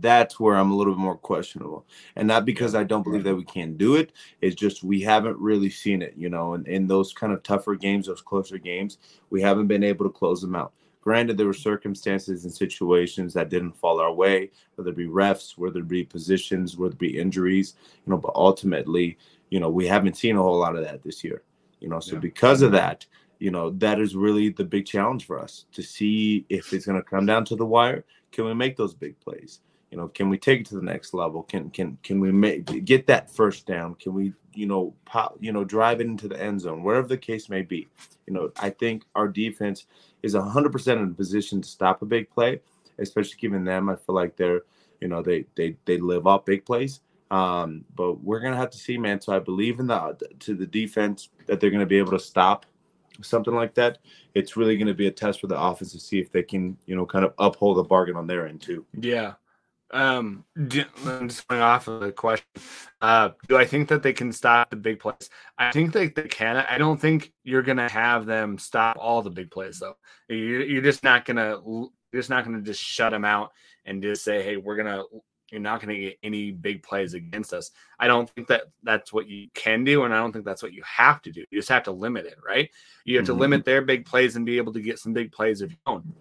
that's where I'm a little bit more questionable. And not because I don't believe that we can't do it. It's just we haven't really seen it, you know, and in those kind of tougher games, those closer games, we haven't been able to close them out. Granted, there were circumstances and situations that didn't fall our way, whether it be refs, whether it be positions, whether it be injuries, you know, but ultimately, you know, we haven't seen a whole lot of that this year. You know, so yeah. because of that, you know, that is really the big challenge for us to see if it's going to come down to the wire. Can we make those big plays? You know, can we take it to the next level? Can can can we make get that first down? Can we, you know, pop, you know, drive it into the end zone, wherever the case may be. You know, I think our defense is 100% in position to stop a big play, especially given them. I feel like they're, you know, they they they live up big plays. Um, but we're gonna have to see, man. So I believe in the to the defense that they're gonna be able to stop something like that. It's really gonna be a test for the offense to see if they can, you know, kind of uphold the bargain on their end too. Yeah. Um, just going off of the question, uh, do I think that they can stop the big plays? I think that they can. I don't think you're gonna have them stop all the big plays though. You're, you're just not gonna you're just not gonna just shut them out and just say, hey, we're gonna you're not going to get any big plays against us. I don't think that that's what you can do, and I don't think that's what you have to do. You just have to limit it, right? You have mm-hmm. to limit their big plays and be able to get some big plays of your own.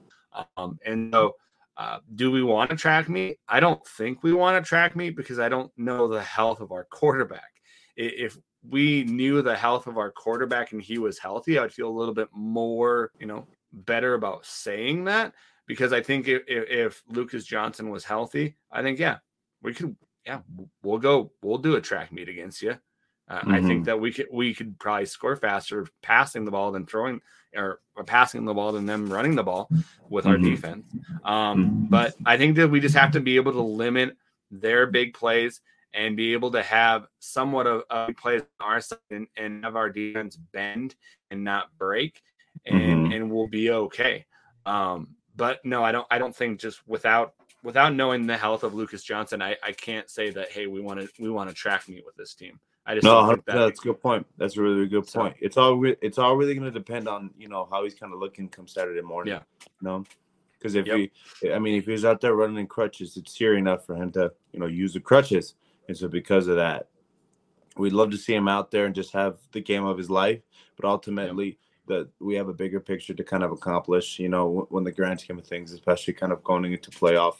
Um, and so, uh, do we want to track me? I don't think we want to track me because I don't know the health of our quarterback. If we knew the health of our quarterback and he was healthy, I'd feel a little bit more, you know, better about saying that because I think if, if Lucas Johnson was healthy, I think yeah, we could yeah we'll go we'll do a track meet against you. Uh, mm-hmm. I think mm-hmm. that we could we could probably score faster passing the ball than throwing or, passing the ball than them running the ball with our mm-hmm. defense. Um, mm-hmm. but I think that we just have to be able to limit their big plays and be able to have somewhat of, a plays on our side and, and, have our defense bend and not break, and mm-hmm. and we'll be okay. Um, but no, I don't. I don't think just without without knowing the health of Lucas Johnson, I, I can't say that hey we want to we want to track meet with this team. I just no, that that's a good point. That's a really good point. It's all re- it's all really going to depend on you know how he's kind of looking come Saturday morning. Yeah, you know, because if yep. he, I mean, if he's out there running in crutches, it's serious enough for him to you know use the crutches, and so because of that, we'd love to see him out there and just have the game of his life. But ultimately, yep that we have a bigger picture to kind of accomplish, you know, when the grand scheme of things, especially kind of going into playoff,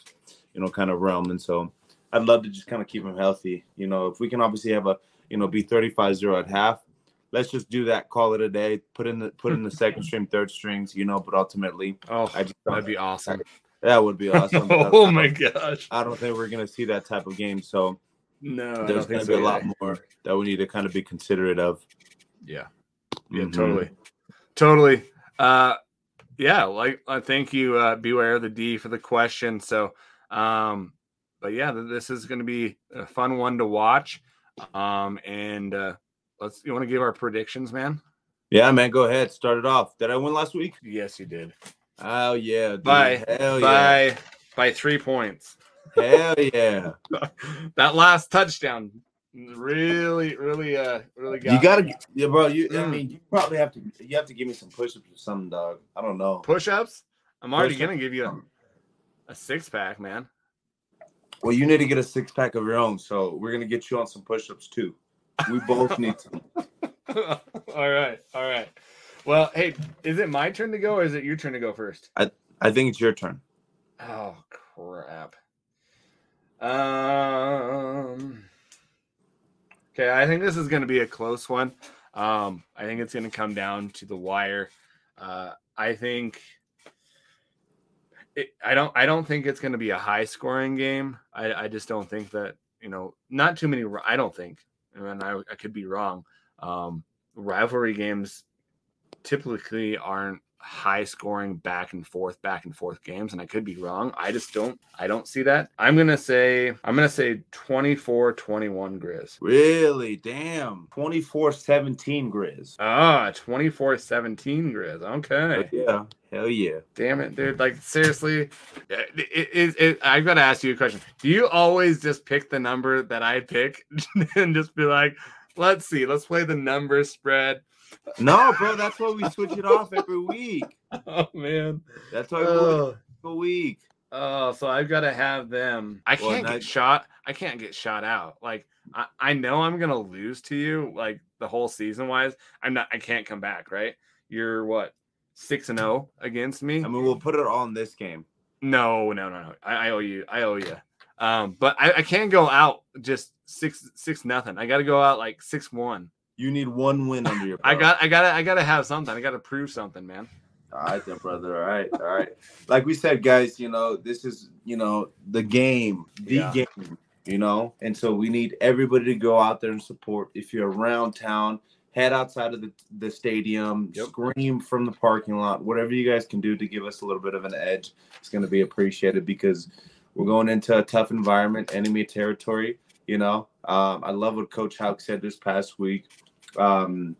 you know, kind of realm. And so I'd love to just kind of keep him healthy. You know, if we can obviously have a, you know, be 35-0 at half, let's just do that, call it a day, put in the put in the second string, third strings, you know, but ultimately Oh I just that'd be awesome. that would be awesome. oh my gosh. I don't think we're gonna see that type of game. So no, there's gonna be so a lot more that we need to kind of be considerate of. Yeah. Yeah, mm-hmm. totally. Totally. Uh, yeah, like uh, thank you, uh, beware of the D for the question. So, um, but yeah, this is going to be a fun one to watch. Um, and uh, let's. You want to give our predictions, man? Yeah, man. Go ahead. Start it off. Did I win last week? Yes, you did. Oh yeah. Dude. By Hell by yeah. by three points. Hell yeah. that last touchdown really, really, uh, really got. You gotta, yeah, bro. You, mm. I mean, you probably have to. You have to give me some push-ups or something, dog. I don't know. Push-ups. I'm already push-ups. gonna give you a, a six pack, man. Well, you need to get a six pack of your own, so we're gonna get you on some push-ups too. We both need some. all right, all right. Well, hey, is it my turn to go, or is it your turn to go first? I I think it's your turn. Oh crap. Um. Okay, I think this is going to be a close one. Um, I think it's going to come down to the wire. Uh, I think it, I don't. I don't think it's going to be a high scoring game. I, I just don't think that you know. Not too many. I don't think, and I, I could be wrong. Um, rivalry games typically aren't high scoring back and forth back and forth games and I could be wrong. I just don't I don't see that. I'm going to say I'm going to say 24-21 Grizz. Really? Damn. 24-17 Grizz. Ah, 24-17 Grizz. Okay. yeah. Hell yeah. Damn it, dude. Like seriously, it, it, it, I've got to ask you a question. Do you always just pick the number that I pick and just be like, let's see, let's play the number spread no, bro, that's why we switch it off every week. Oh man, that's why we uh, a week. Oh, so I've got to have them. I can't well, get shot. I can't get shot out. Like I, I know I'm gonna lose to you. Like the whole season wise, I'm not. I can't come back. Right? You're what six and zero oh against me. I mean, we'll put it all in this game. No, no, no, no. I, I owe you. I owe you. Um, but I, I can't go out just six six nothing. I got to go out like six one You need one win under your. Belt. I got. I got. I got to have something. I got to prove something, man. All right, then, brother. All right, all right. Like we said, guys, you know, this is you know the game, the yeah. game, you know, and so we need everybody to go out there and support. If you're around town, head outside of the, the stadium, yep. scream from the parking lot, whatever you guys can do to give us a little bit of an edge. It's going to be appreciated because we're going into a tough environment, enemy territory. You know, um, I love what Coach Hauck said this past week. Um,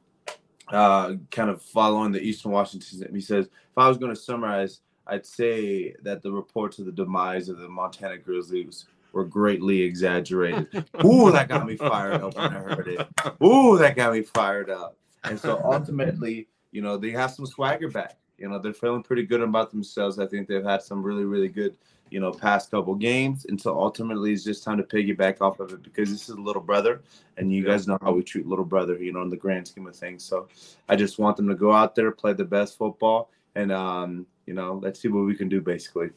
uh, kind of following the Eastern Washington, he says, if I was going to summarize, I'd say that the reports of the demise of the Montana Grizzlies were greatly exaggerated. Ooh, that got me fired up when I heard it. Ooh, that got me fired up. And so ultimately, you know, they have some swagger back. You know, they're feeling pretty good about themselves. I think they've had some really, really good, you know, past couple games. And so ultimately, it's just time to piggyback off of it because this is a little brother, and you guys know how we treat little brother, you know, in the grand scheme of things. So I just want them to go out there, play the best football, and um, you know, let's see what we can do, basically.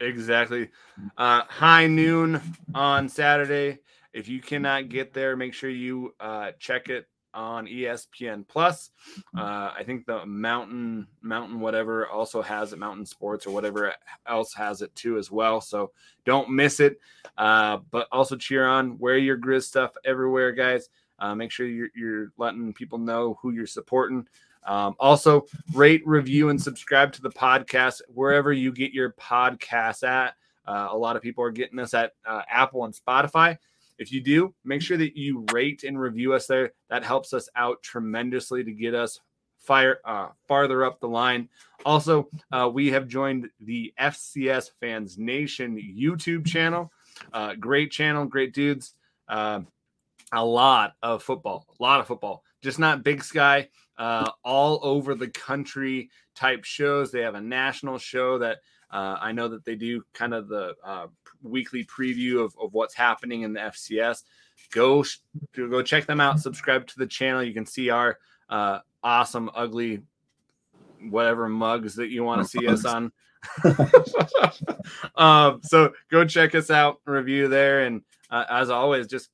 Exactly. Uh, high noon on Saturday. If you cannot get there, make sure you uh, check it on ESPN Plus. Uh, I think the Mountain Mountain whatever also has it, Mountain Sports or whatever else has it too as well. So don't miss it. Uh, but also cheer on, wear your Grizz stuff everywhere, guys. Uh, make sure you're, you're letting people know who you're supporting. Um, also, rate, review, and subscribe to the podcast wherever you get your podcasts at. Uh, a lot of people are getting us at uh, Apple and Spotify. If you do, make sure that you rate and review us there. That helps us out tremendously to get us fire uh, farther up the line. Also, uh, we have joined the FCS Fans Nation YouTube channel. Uh, great channel, great dudes. Uh, a lot of football, a lot of football. Just not Big Sky uh, all over the country type shows. They have a national show that uh, I know that they do kind of the uh, weekly preview of, of what's happening in the FCS. Go go check them out. Subscribe to the channel. You can see our uh, awesome, ugly, whatever mugs that you want to see us on. um, so go check us out, review there, and uh, as always, just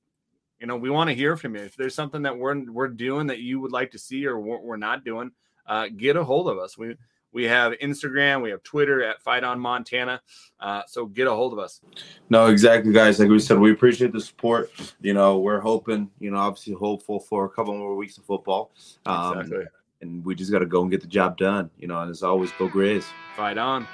you know, we want to hear from you. If there's something that we're we're doing that you would like to see or we're not doing, uh, get a hold of us. We we have Instagram, we have Twitter at Fight on Montana. Uh, so get a hold of us. No, exactly, guys. Like we said, we appreciate the support. You know, we're hoping, you know, obviously hopeful for a couple more weeks of football. Um, exactly. And we just got to go and get the job done. You know, and as always, go Grizz. Fight on.